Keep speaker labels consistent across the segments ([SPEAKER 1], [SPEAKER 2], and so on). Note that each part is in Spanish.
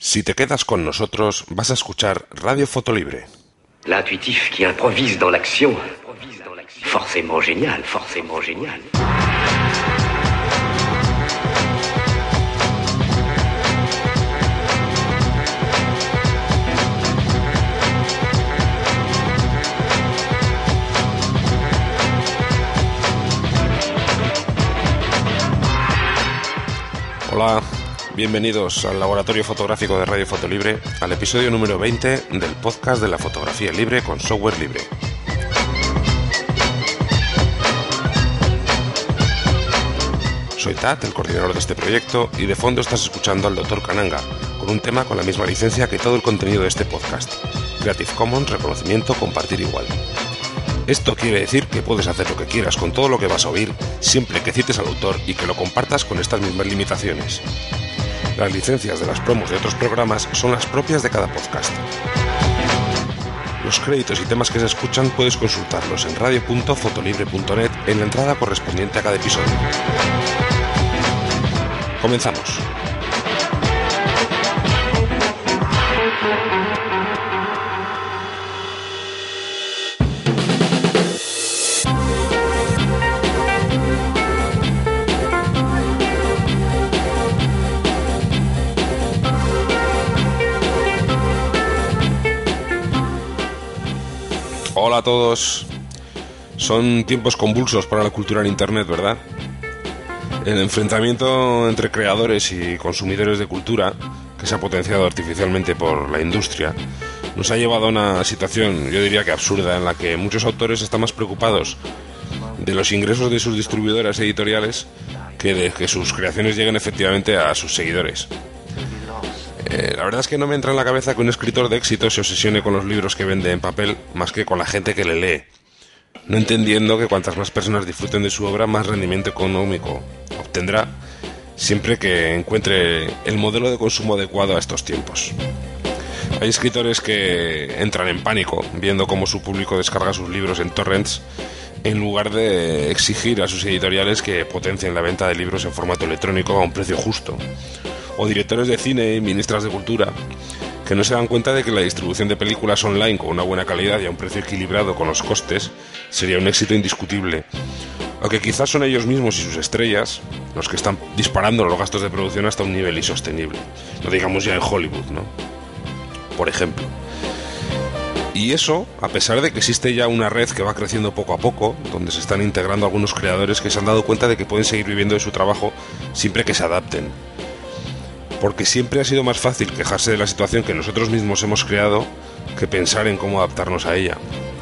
[SPEAKER 1] Si te quedas con nosotros, vas a escuchar Radio Fotolibre.
[SPEAKER 2] L'intuitif qui improvise dans l'action. Forcément génial, forcément génial.
[SPEAKER 1] Hola, bienvenidos al Laboratorio Fotográfico de Radio Fotolibre, al episodio número 20 del podcast de la fotografía libre con software libre. Soy Tat, el coordinador de este proyecto, y de fondo estás escuchando al Dr. Kananga, con un tema con la misma licencia que todo el contenido de este podcast. Creative Commons, reconocimiento, compartir igual. Esto quiere decir que puedes hacer lo que quieras con todo lo que vas a oír, siempre que cites al autor y que lo compartas con estas mismas limitaciones. Las licencias de las promos de otros programas son las propias de cada podcast. Los créditos y temas que se escuchan puedes consultarlos en radio.fotolibre.net en la entrada correspondiente a cada episodio. Comenzamos. Hola a todos. Son tiempos convulsos para la cultura en Internet, ¿verdad? El enfrentamiento entre creadores y consumidores de cultura, que se ha potenciado artificialmente por la industria, nos ha llevado a una situación, yo diría que absurda, en la que muchos autores están más preocupados de los ingresos de sus distribuidoras editoriales que de que sus creaciones lleguen efectivamente a sus seguidores. Eh, la verdad es que no me entra en la cabeza que un escritor de éxito se obsesione con los libros que vende en papel más que con la gente que le lee, no entendiendo que cuantas más personas disfruten de su obra, más rendimiento económico obtendrá, siempre que encuentre el modelo de consumo adecuado a estos tiempos. Hay escritores que entran en pánico viendo cómo su público descarga sus libros en torrents en lugar de exigir a sus editoriales que potencien la venta de libros en formato electrónico a un precio justo o directores de cine y ministras de cultura que no se dan cuenta de que la distribución de películas online con una buena calidad y a un precio equilibrado con los costes sería un éxito indiscutible. Aunque quizás son ellos mismos y sus estrellas los que están disparando los gastos de producción hasta un nivel insostenible. No digamos ya en Hollywood, ¿no? Por ejemplo. Y eso, a pesar de que existe ya una red que va creciendo poco a poco, donde se están integrando algunos creadores que se han dado cuenta de que pueden seguir viviendo de su trabajo siempre que se adapten porque siempre ha sido más fácil quejarse de la situación que nosotros mismos hemos creado que pensar en cómo adaptarnos a ella,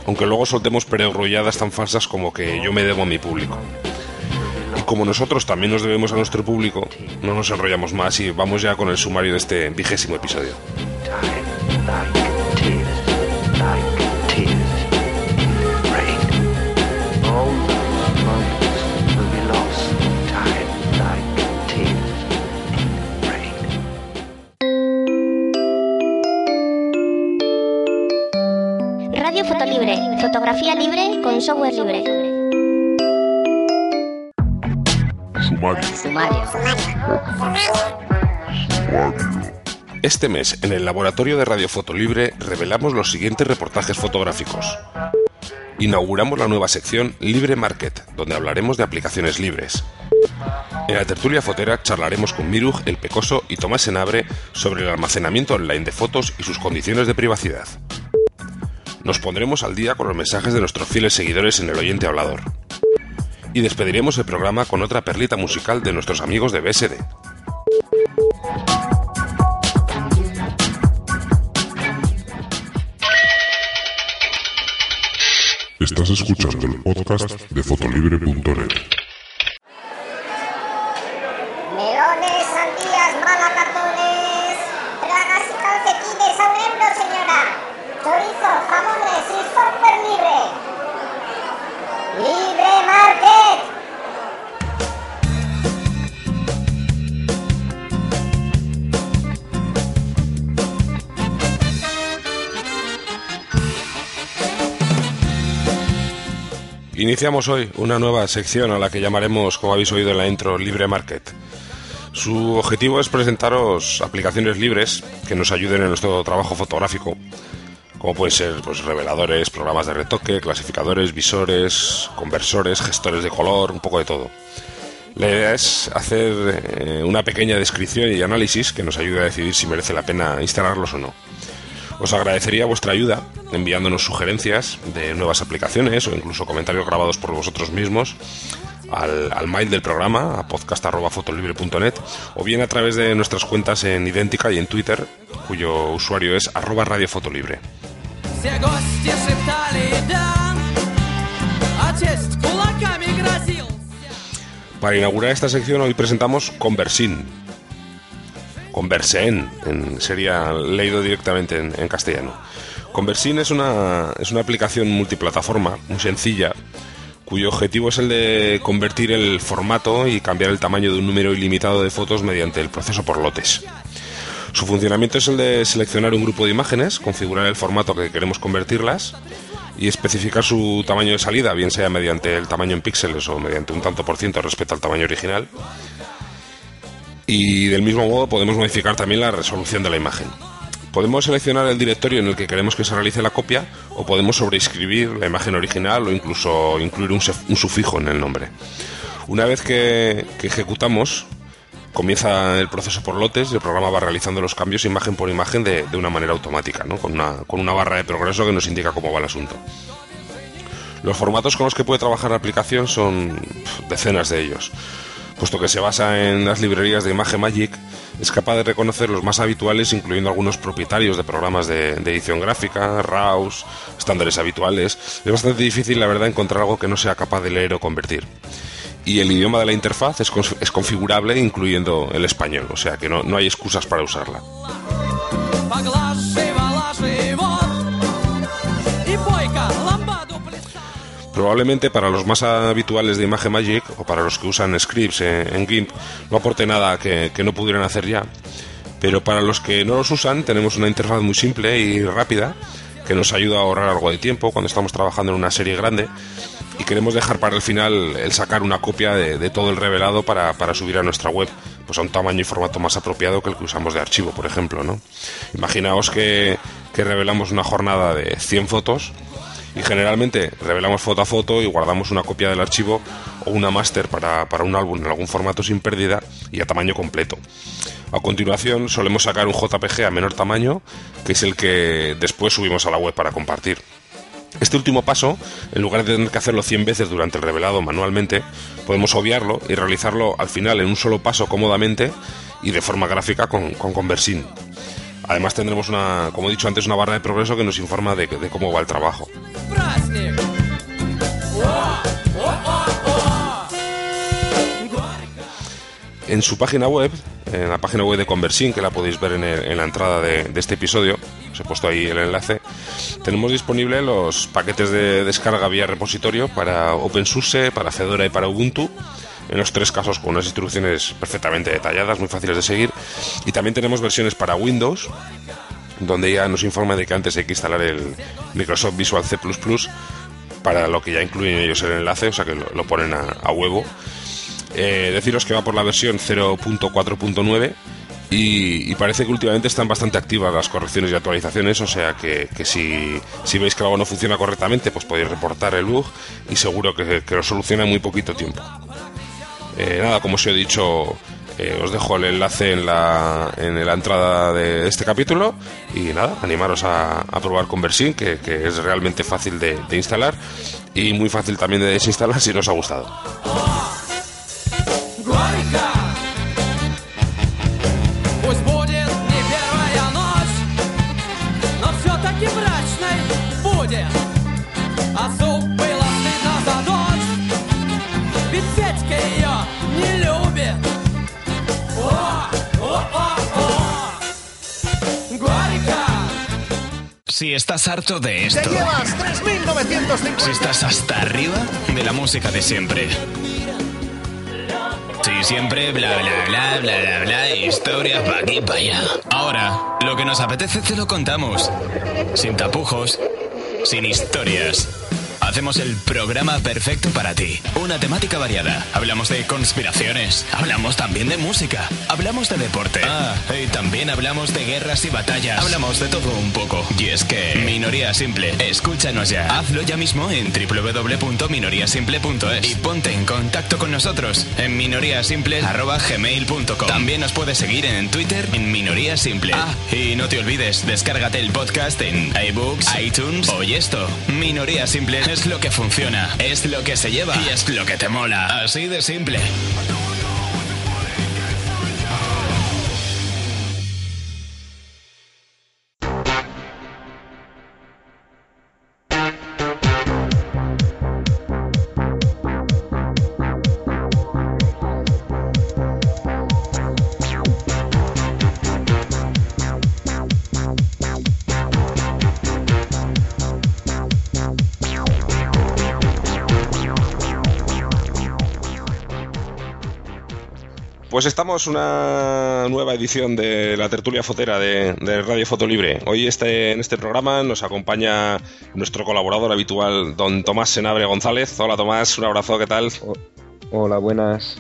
[SPEAKER 1] aunque luego soltemos perogrulladas tan falsas como que yo me debo a mi público. Y como nosotros también nos debemos a nuestro público, no nos enrollamos más y vamos ya con el sumario de este vigésimo episodio.
[SPEAKER 3] Fotografía libre con software libre.
[SPEAKER 4] Sumario.
[SPEAKER 1] Este mes, en el laboratorio de Radio Fotolibre, revelamos los siguientes reportajes fotográficos. Inauguramos la nueva sección Libre Market, donde hablaremos de aplicaciones libres. En la tertulia fotera charlaremos con Miruj, El Pecoso y Tomás Senabre sobre el almacenamiento online de fotos y sus condiciones de privacidad. Nos pondremos al día con los mensajes de nuestros fieles seguidores en el oyente hablador. Y despediremos el programa con otra perlita musical de nuestros amigos de BSD.
[SPEAKER 4] Estás escuchando el podcast de fotolibre.net.
[SPEAKER 1] Iniciamos hoy una nueva sección a la que llamaremos, como habéis oído en la intro, Libre Market. Su objetivo es presentaros aplicaciones libres que nos ayuden en nuestro trabajo fotográfico, como pueden ser pues, reveladores, programas de retoque, clasificadores, visores, conversores, gestores de color, un poco de todo. La idea es hacer eh, una pequeña descripción y análisis que nos ayude a decidir si merece la pena instalarlos o no. Os agradecería vuestra ayuda enviándonos sugerencias de nuevas aplicaciones o incluso comentarios grabados por vosotros mismos al, mail del programa, a podcast.fotolibre.net, o bien a través de nuestras cuentas en Idéntica y en Twitter, cuyo usuario es arroba radiofotolibre. Para inaugurar esta sección hoy presentamos Conversin. Conversen, en, sería leído directamente en castellano Conversin es una, es una aplicación multiplataforma muy sencilla cuyo objetivo es el de convertir el formato y cambiar el tamaño de un número ilimitado de fotos mediante el proceso por lotes. Su funcionamiento es el de seleccionar un grupo de imágenes, configurar el formato que queremos convertirlas y especificar su tamaño de salida, bien sea mediante el tamaño en píxeles o mediante un tanto por ciento respecto al tamaño original. Y del mismo modo podemos modificar también la resolución de la imagen. Podemos seleccionar el directorio en el que queremos que se realice la copia o podemos sobreescribir la imagen original o incluso incluir un, un sufijo en el nombre. Una vez que, que ejecutamos, comienza el proceso por lotes y el programa va realizando los cambios imagen por imagen de, de una manera automática, ¿no? con, una, con una barra de progreso que nos indica cómo va el asunto. Los formatos con los que puede trabajar la aplicación son pf, decenas de ellos. Puesto que se basa en las librerías de Image Magic, es capaz de reconocer los más habituales, incluyendo algunos propietarios de programas de, edición gráfica, RAWs, estándares habituales. Es bastante difícil, la verdad, encontrar algo que no sea capaz de leer o convertir. Y el idioma de la interfaz es, es configurable, incluyendo el español, o sea que no, no hay excusas para usarla. Probablemente para los más habituales de Image Magic o para los que usan scripts en, GIMP no aporte nada que, que no pudieran hacer ya. Pero para los que no los usan tenemos una interfaz muy simple y rápida que nos ayuda a ahorrar algo de tiempo cuando estamos trabajando en una serie grande y queremos dejar para el final el sacar una copia de, de todo el revelado para, para subir a nuestra web pues a un tamaño y formato más apropiado que el que usamos de archivo, por ejemplo. ¿no? Imaginaos que, que revelamos una jornada de 100 fotos y generalmente revelamos foto a foto y guardamos una copia del archivo o una máster para, para un álbum en algún formato sin pérdida y a tamaño completo. A continuación solemos sacar un JPG a menor tamaño, que es el que después subimos a la web para compartir. Este último paso, en lugar de tener que hacerlo 100 veces durante el revelado manualmente, podemos obviarlo y realizarlo al final en un solo paso cómodamente y de forma gráfica con, con Conversin. Además tendremos una, como he dicho antes, una barra de progreso que nos informa de cómo va el trabajo
[SPEAKER 5] Праздник
[SPEAKER 1] En su página web, en la página web de Conversin, que la podéis ver en, el- en la entrada de, de este episodio, os he puesto ahí el enlace, tenemos disponible los paquetes de descarga vía repositorio para OpenSUSE, para Fedora y para Ubuntu, en los tres casos con unas instrucciones perfectamente detalladas, muy fáciles de seguir, y también tenemos versiones para Windows, donde ya nos informa de que antes hay que instalar el Microsoft Visual C++, para lo que ya incluyen ellos el enlace, o sea que lo, ponen a, huevo. Eh, deciros que va por la versión 0.4.9 y, parece que últimamente están bastante activas las correcciones y actualizaciones, o sea que, que si, si veis que algo no funciona correctamente, pues podéis reportar el bug y seguro que, que lo soluciona en muy poquito tiempo. Eh, nada, como os he dicho, eh, os dejo el enlace en la, en la entrada de este capítulo y nada, animaros a, a probar Conversin, que, que es realmente fácil de, de instalar y muy fácil también de desinstalar si no os ha gustado.
[SPEAKER 6] Si estás harto de esto.
[SPEAKER 7] Te llevas 3.950.
[SPEAKER 6] Si estás hasta arriba de la música de siempre. Sí, siempre bla bla bla bla bla bla, historias pa' aquí pa' allá. Ahora, lo que nos apetece te lo contamos. Sin tapujos, sin historias. Hacemos el programa perfecto para ti. Una temática variada. Hablamos de conspiraciones. Hablamos también de música. Hablamos de deporte. Ah, y también hablamos de guerras y batallas. Hablamos de todo un poco. Y es que Minoría Simple. Escúchanos ya. Hazlo ya mismo en www.minoriasimple.es y ponte en contacto con nosotros en minoriasimple@gmail.com. También nos puedes seguir en Twitter en Minoría Simple. Ah, y no te olvides, descárgate el podcast en iBooks, iTunes o esto. Minoría Simple es lo que funciona, es lo que se lleva y es lo que te mola. Así de simple.
[SPEAKER 1] Pues estamos una nueva edición de la tertulia fotera de, de Radio Foto Libre. Hoy este, en este programa nos acompaña nuestro colaborador habitual, don Tomás Senabre González. Hola Tomás, un abrazo, ¿qué tal?
[SPEAKER 8] Hola, buenas.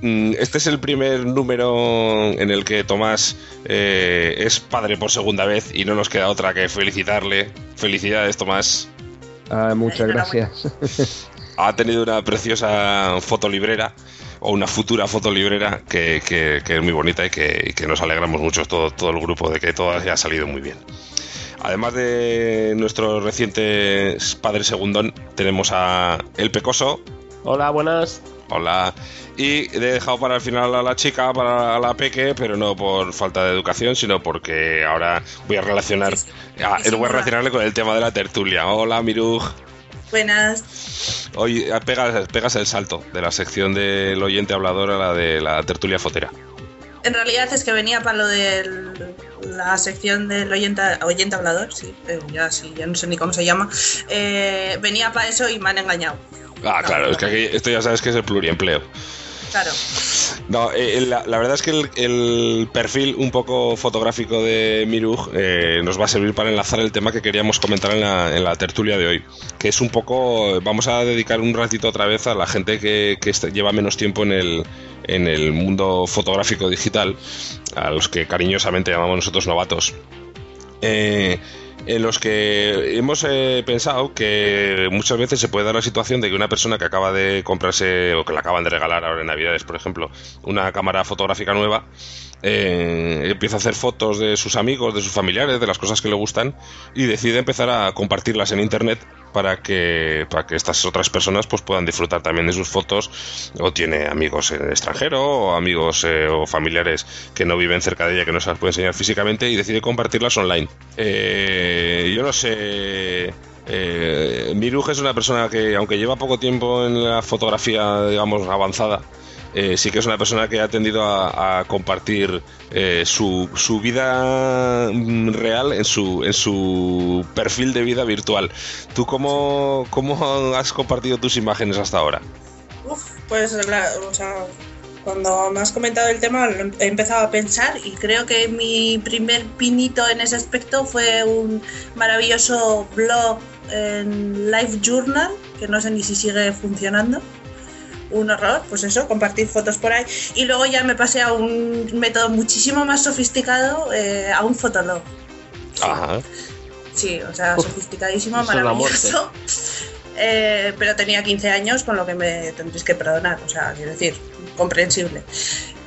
[SPEAKER 1] Mm, Este es el primer número en el que Tomás eh, es padre por segunda vez y no nos queda otra que felicitarle. Felicidades, Tomás.
[SPEAKER 8] Ah, muchas gracias.
[SPEAKER 1] Ha tenido una preciosa fotolibrera o una futura fotolibrera que, que, que es muy bonita y que, y que nos alegramos mucho todo, todo el grupo de que todo haya salido muy bien. Además de nuestro reciente padre segundón, tenemos a El Pecoso.
[SPEAKER 9] Hola, buenas.
[SPEAKER 1] Hola. Y he dejado para el final a la chica, para la peque, pero no por falta de educación, sino porque ahora voy a relacionar, ah, voy a relacionarle con el tema de la tertulia. Hola, Miruj.
[SPEAKER 10] Buenas.
[SPEAKER 1] Hoy ah, pegas, pegas el salto de la sección del oyente hablador a la de la tertulia fotera.
[SPEAKER 10] En realidad es que venía para lo de la sección del oyente, oyente hablador, sí, eh, ya, sí, ya no sé ni cómo se llama. Eh, venía para eso y me han engañado.
[SPEAKER 1] Ah, claro, es que aquí, esto ya sabes que es el pluriempleo.
[SPEAKER 10] Claro.
[SPEAKER 1] No, eh, la, la verdad es que el, perfil un poco fotográfico de Miruj eh, nos va a servir para enlazar el tema que queríamos comentar en la, en la tertulia de hoy, que es un poco, vamos a dedicar un ratito otra vez a la gente que, que lleva menos tiempo en el, en el mundo fotográfico digital, a los que cariñosamente llamamos nosotros novatos. Eh, en los que hemos eh, pensado que muchas veces se puede dar la situación de que una persona que acaba de comprarse o que le acaban de regalar ahora en Navidades, por ejemplo, una cámara fotográfica nueva, eh, empieza a hacer fotos de sus amigos, de sus familiares, de las cosas que le gustan y decide empezar a compartirlas en internet para que para que estas otras personas pues puedan disfrutar también de sus fotos. O tiene amigos en el extranjero o amigos eh, o familiares que no viven cerca de ella que no se las puede enseñar físicamente y decide compartirlas online. Eh, yo no sé eh, Miruj es una persona que aunque lleva poco tiempo en la fotografía digamos avanzada eh, sí que es una persona que ha tendido a, compartir eh, su, su vida mm, real en su, perfil de vida virtual. ¿Tú cómo, has compartido tus imágenes hasta ahora?
[SPEAKER 10] Uf, pues o sea, cuando me has comentado el tema he empezado a pensar y creo que mi primer pinito en ese aspecto fue un maravilloso blog en Live Journal, que no sé ni si sigue funcionando. Un horror, pues eso, compartir fotos por ahí. Y luego ya me pasé a un método muchísimo más sofisticado, eh, a un fotolog.
[SPEAKER 1] Ajá.
[SPEAKER 10] Sí, o sea, sofisticadísimo, maravilloso. Eh, pero tenía 15 años, con lo que me tendréis que perdonar, o sea, quiero decir, comprensible.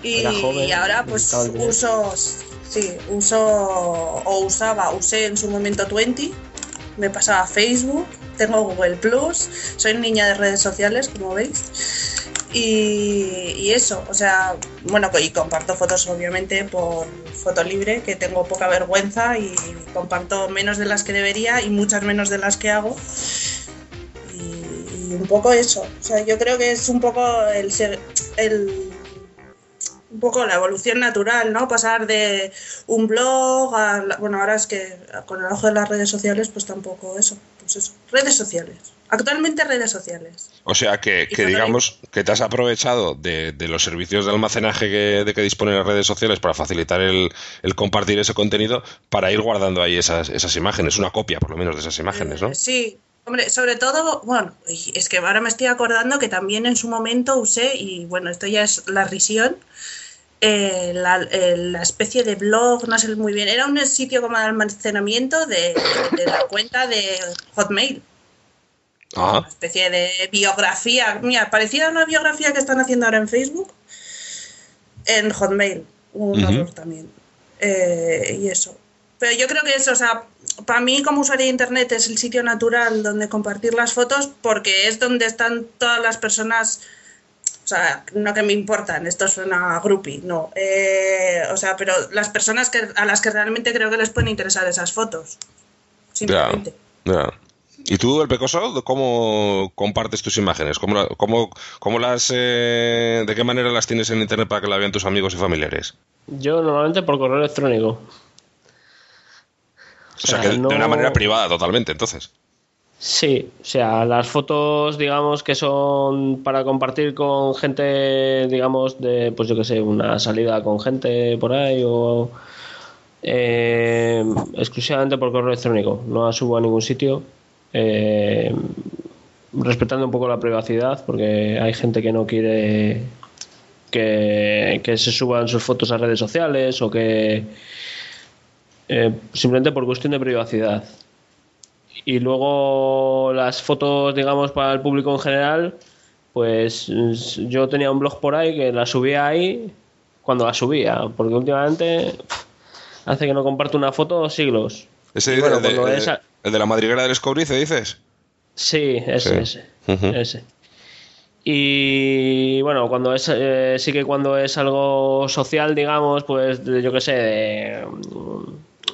[SPEAKER 10] Y,
[SPEAKER 9] joven,
[SPEAKER 10] y ahora pues uso, sí, uso o usaba, usé en su momento 20, me pasaba Facebook, tengo Google Plus, soy niña de redes sociales, como veis. Y, eso, o sea, bueno, y comparto fotos obviamente por foto libre, que tengo poca vergüenza y comparto menos de las que debería y muchas menos de las que hago. Y, un poco eso, o sea, yo creo que es un poco el, el un poco la evolución natural, ¿no? Pasar de un blog a... la- bueno, ahora es que con el ojo de las redes sociales, pues tampoco eso. Pues eso, redes sociales. Actualmente redes sociales.
[SPEAKER 1] O sea que, que digamos que te has aprovechado de, de los servicios de almacenaje que, de que disponen las redes sociales para facilitar el, el compartir ese contenido para ir guardando ahí esas, esas imágenes, una copia por lo menos de esas imágenes, ¿no?
[SPEAKER 10] Eh, sí, hombre, sobre todo, bueno, es que ahora me estoy acordando que también en su momento usé, y bueno, esto ya es la risión, eh, la, eh, la especie de blog, no sé muy bien, era un sitio como de almacenamiento de, de la cuenta de Hotmail.
[SPEAKER 1] Ah,
[SPEAKER 10] Una especie de biografía, mira, parecida a una biografía que están haciendo ahora en Facebook, en Hotmail, un horror también. Eh, y eso. Pero yo creo que eso, o sea, para mí como usuario de Internet es el sitio natural donde compartir las fotos porque es donde están todas las personas, sea, no que me importan, esto suena a groupie, no. Eh, o sea, pero las personas que, a las que realmente creo que les pueden interesar esas fotos. Simplemente.
[SPEAKER 1] ya. ¿Y tú, el Pecoso, cómo compartes tus imágenes? ¿Cómo, cómo, cómo las, eh, ¿De qué manera las tienes en Internet para que la vean tus amigos y familiares?
[SPEAKER 9] Yo normalmente por correo electrónico.
[SPEAKER 1] O sea, que de una manera privada totalmente, entonces.
[SPEAKER 9] Sí, o sea, las fotos, digamos, que son para compartir con gente, digamos, de, pues yo que sé, una salida con gente por ahí o eh, exclusivamente por correo electrónico. No las subo a ningún sitio, eh, respetando un poco la privacidad, porque hay gente que no quiere que, que se suban sus fotos a redes sociales o que eh, simplemente por cuestión de privacidad. Y luego las fotos, digamos, para el público en general, pues yo tenía un blog por ahí que las subía ahí cuando las subía, porque últimamente hace que no comparto una foto siglos.
[SPEAKER 1] Ese,
[SPEAKER 9] Y bueno,
[SPEAKER 1] el, de, el-
[SPEAKER 9] esa-
[SPEAKER 1] el de la madriguera del Escobrice, dices?
[SPEAKER 9] Sí, ese,
[SPEAKER 1] Sí.
[SPEAKER 9] ese. Y bueno, cuando es eh, sí que cuando es algo social, digamos, pues yo qué sé, de,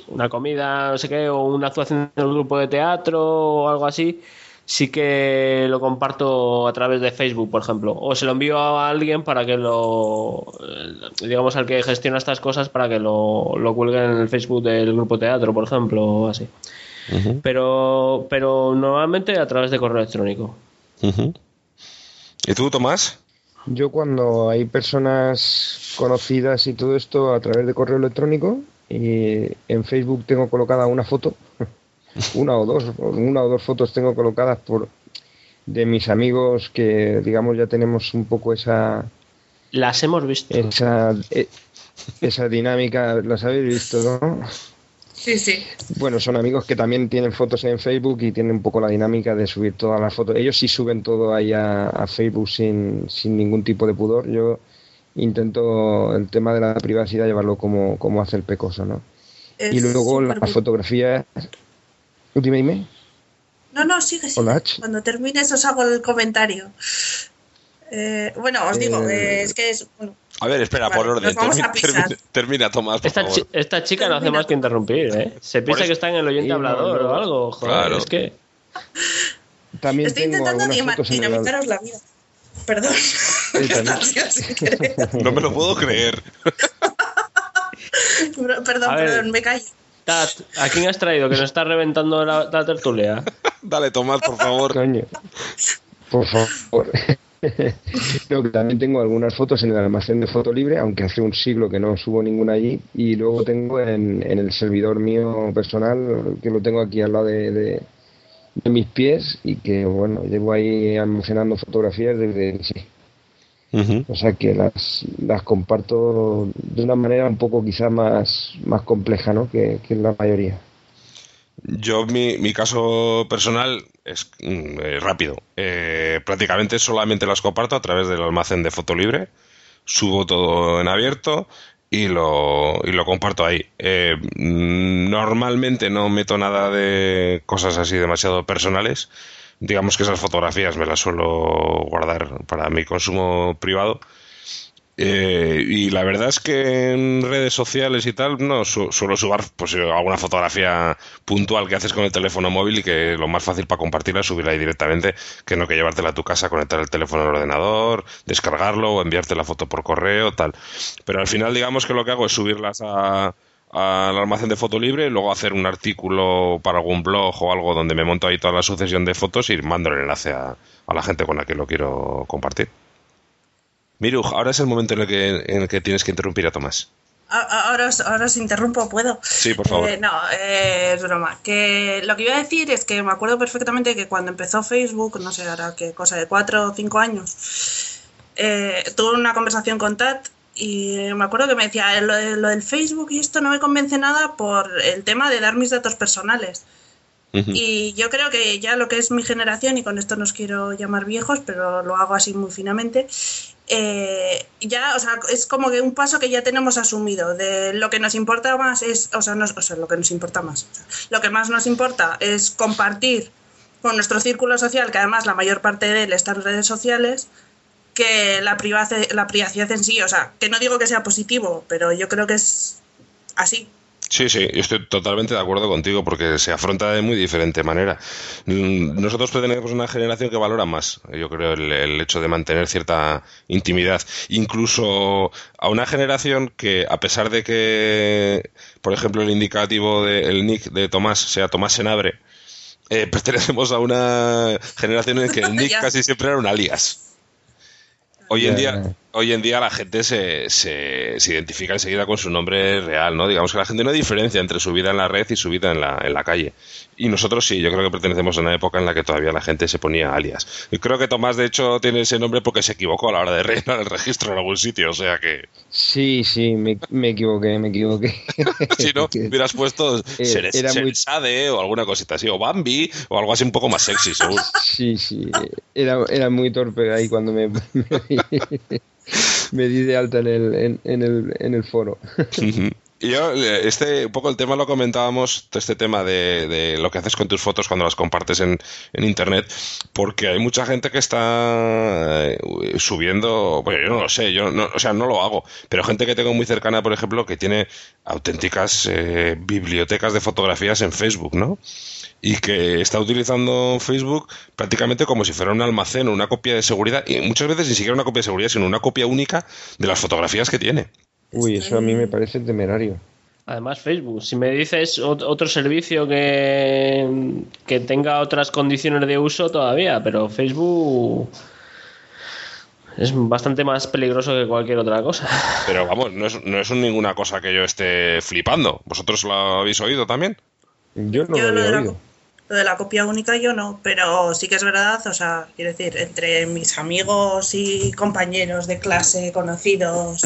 [SPEAKER 9] una comida, no sé qué, o una actuación en un grupo de teatro o algo así, sí que lo comparto a través de Facebook, por ejemplo, o se lo envío a alguien para que lo, eh, digamos, al que gestiona estas cosas para que lo, lo cuelgue en el Facebook del grupo teatro, por ejemplo, o así. Pero, pero normalmente a través de correo electrónico.
[SPEAKER 1] ¿Y tú, Tomás?
[SPEAKER 8] Yo cuando hay personas conocidas y todo esto a través de correo electrónico y en Facebook tengo colocada una foto, una o dos, una o dos fotos tengo colocadas por de mis amigos que digamos ya tenemos un poco esa
[SPEAKER 9] Las hemos visto.
[SPEAKER 8] esa eh, esa dinámica, las habéis visto, ¿no?
[SPEAKER 10] Sí, sí.
[SPEAKER 8] Bueno, son amigos que también tienen fotos en Facebook y tienen un poco la dinámica de subir todas las fotos. Ellos sí suben todo ahí a, a Facebook sin, sin ningún tipo de pudor. Yo intento el tema de la privacidad llevarlo como, como hace el pecoso, ¿no?
[SPEAKER 10] Es
[SPEAKER 8] y luego las fotografías... Dime, dime.
[SPEAKER 10] No, no, sigue, sigue.
[SPEAKER 8] Hola.
[SPEAKER 10] Cuando termines os hago el comentario. Eh, bueno, os digo,
[SPEAKER 8] Eh,
[SPEAKER 10] eh, es que es... bueno,
[SPEAKER 1] A ver, espera,
[SPEAKER 10] Vale,
[SPEAKER 1] por orden. Termina,
[SPEAKER 10] a pisar.
[SPEAKER 1] termina- termina, Tomás, por
[SPEAKER 9] Esta,
[SPEAKER 1] favor.
[SPEAKER 9] chi- esta chica no hace más que interrumpir, ¿eh? Se piensa
[SPEAKER 1] eso-
[SPEAKER 9] que está en el oyente
[SPEAKER 8] Sí,
[SPEAKER 9] hablador
[SPEAKER 8] no.
[SPEAKER 9] o algo. Joder,
[SPEAKER 1] Claro.
[SPEAKER 9] es que.
[SPEAKER 8] También
[SPEAKER 10] estoy
[SPEAKER 8] tengo
[SPEAKER 10] intentando
[SPEAKER 8] algunas
[SPEAKER 10] dinam-
[SPEAKER 8] fotos en el...
[SPEAKER 10] dinamitaros la vida. Perdón.
[SPEAKER 1] No me lo puedo creer.
[SPEAKER 10] perdón,
[SPEAKER 9] ver.
[SPEAKER 10] perdón, me callo.
[SPEAKER 9] Tat, ¿a quién has traído que nos está reventando la, la tertulia?
[SPEAKER 1] Dale, Tomás, por favor.
[SPEAKER 8] Coño. Por favor. no, que también tengo algunas fotos en el almacén de foto libre, aunque hace un siglo que no subo ninguna allí. Y luego tengo en, en el servidor mío personal, que lo tengo aquí al lado de, de- de mis pies, y que bueno, llevo ahí almacenando fotografías desde. sí. O sea que las, las comparto de una manera un poco quizá más, más compleja ¿no? que, que la mayoría.
[SPEAKER 1] Yo, mi, mi caso personal es mm, eh, rápido. Eh, prácticamente solamente las comparto a través del almacén de foto libre. Subo todo en abierto y lo, y lo comparto ahí. Eh, mm, normalmente no meto nada de cosas así demasiado personales. Digamos que esas fotografías me las suelo guardar para mi consumo privado. Eh, y la verdad es que en redes sociales y tal, no su- suelo subir pues, eh, alguna fotografía puntual que haces con el teléfono móvil y que lo más fácil para compartirla es subirla ahí directamente, que no que llevártela a tu casa, conectar el teléfono al ordenador, descargarlo o enviarte la foto por correo, tal. Pero al final, digamos que lo que hago es subirlas a al almacén de foto libre, luego hacer un artículo para algún blog o algo donde me monto ahí toda la sucesión de fotos y mando el enlace a, a la gente con la que lo quiero compartir. Miru, ahora es el momento en el que, en el que tienes que interrumpir a Tomás.
[SPEAKER 10] Ahora os, ahora os interrumpo, ¿puedo?
[SPEAKER 1] Sí, por favor.
[SPEAKER 10] Eh, no, eh, es broma. Que lo que iba a decir es que me acuerdo perfectamente que cuando empezó Facebook, no sé, ahora qué cosa de cuatro o cinco años, eh, tuve una conversación con Tat y me acuerdo que me decía, "Eh, lo, de- lo del Facebook y esto no me convence nada por el tema de dar mis datos personales. Y yo creo que ya lo que es mi generación, y con esto no os quiero llamar viejos, pero lo hago así muy finamente, eh, ya, o sea, es como que un paso que ya tenemos asumido. De lo que nos importa más es, o sea, no, o sea, lo que nos importa más. o sea, lo que más nos importa es compartir con nuestro círculo social, que además la mayor parte de él está en redes sociales, que la, privacidad, la privacidad en sí. O sea, que no digo que sea positivo, pero yo creo que es así.
[SPEAKER 1] Sí, sí, yo estoy totalmente de acuerdo contigo porque se afronta de muy diferente manera. Mm, Nosotros pertenecemos a una generación que valora más, yo creo, el, el hecho de mantener cierta intimidad. Incluso a una generación que, a pesar de que, por ejemplo, el indicativo del nick de Tomás sea Tomás Senabre, eh, pertenecemos a una generación en que el nick casi siempre era un alias. Hoy en día. Hoy en día la gente se, se, se identifica enseguida con su nombre real, ¿no? Digamos que la gente no diferencia entre su vida en la red y su vida en la, en la calle. Y nosotros sí, yo creo que pertenecemos a una época en la que todavía la gente se ponía alias. Y creo que Tomás, de hecho, tiene ese nombre porque se equivocó a la hora de rellenar el registro en algún sitio, o sea que
[SPEAKER 8] Sí, sí, me, me equivoqué, me equivoqué.
[SPEAKER 1] si no, hubieras puesto
[SPEAKER 8] Eh,
[SPEAKER 1] Seres-
[SPEAKER 8] era muy-
[SPEAKER 1] Seresade o alguna cosita así, o Bambi, o algo así un poco más sexy, seguro.
[SPEAKER 8] Sí, sí, era, era muy torpe ahí cuando me, me, di- de alta en el, en, en el, en el foro.
[SPEAKER 1] Yo, eh, este, un poco el tema lo comentábamos, este tema de, de lo que haces con tus fotos cuando las compartes en, en internet, porque hay mucha gente que está eh, subiendo, bueno, yo no lo sé, yo no, o sea, no lo hago, pero gente que tengo muy cercana, por ejemplo, que tiene auténticas eh, bibliotecas de fotografías en Facebook, ¿no? Y que está utilizando Facebook prácticamente como si fuera un almacén o una copia de seguridad, y muchas veces ni siquiera una copia de seguridad, sino una copia única de las fotografías que tiene.
[SPEAKER 8] Uy, eso a mí me parece temerario.
[SPEAKER 9] Además, Facebook. Si me dices ot- otro servicio que, que tenga otras condiciones de uso todavía, pero Facebook es bastante más peligroso que cualquier otra cosa.
[SPEAKER 1] Pero vamos, no es, no es ninguna cosa que yo esté flipando. ¿Vosotros lo habéis oído también?
[SPEAKER 8] Yo no
[SPEAKER 10] Yo
[SPEAKER 8] lo había oído.
[SPEAKER 10] Lo de la copia única yo no, pero sí que es verdad, o sea, quiero decir, entre mis amigos y compañeros de clase, conocidos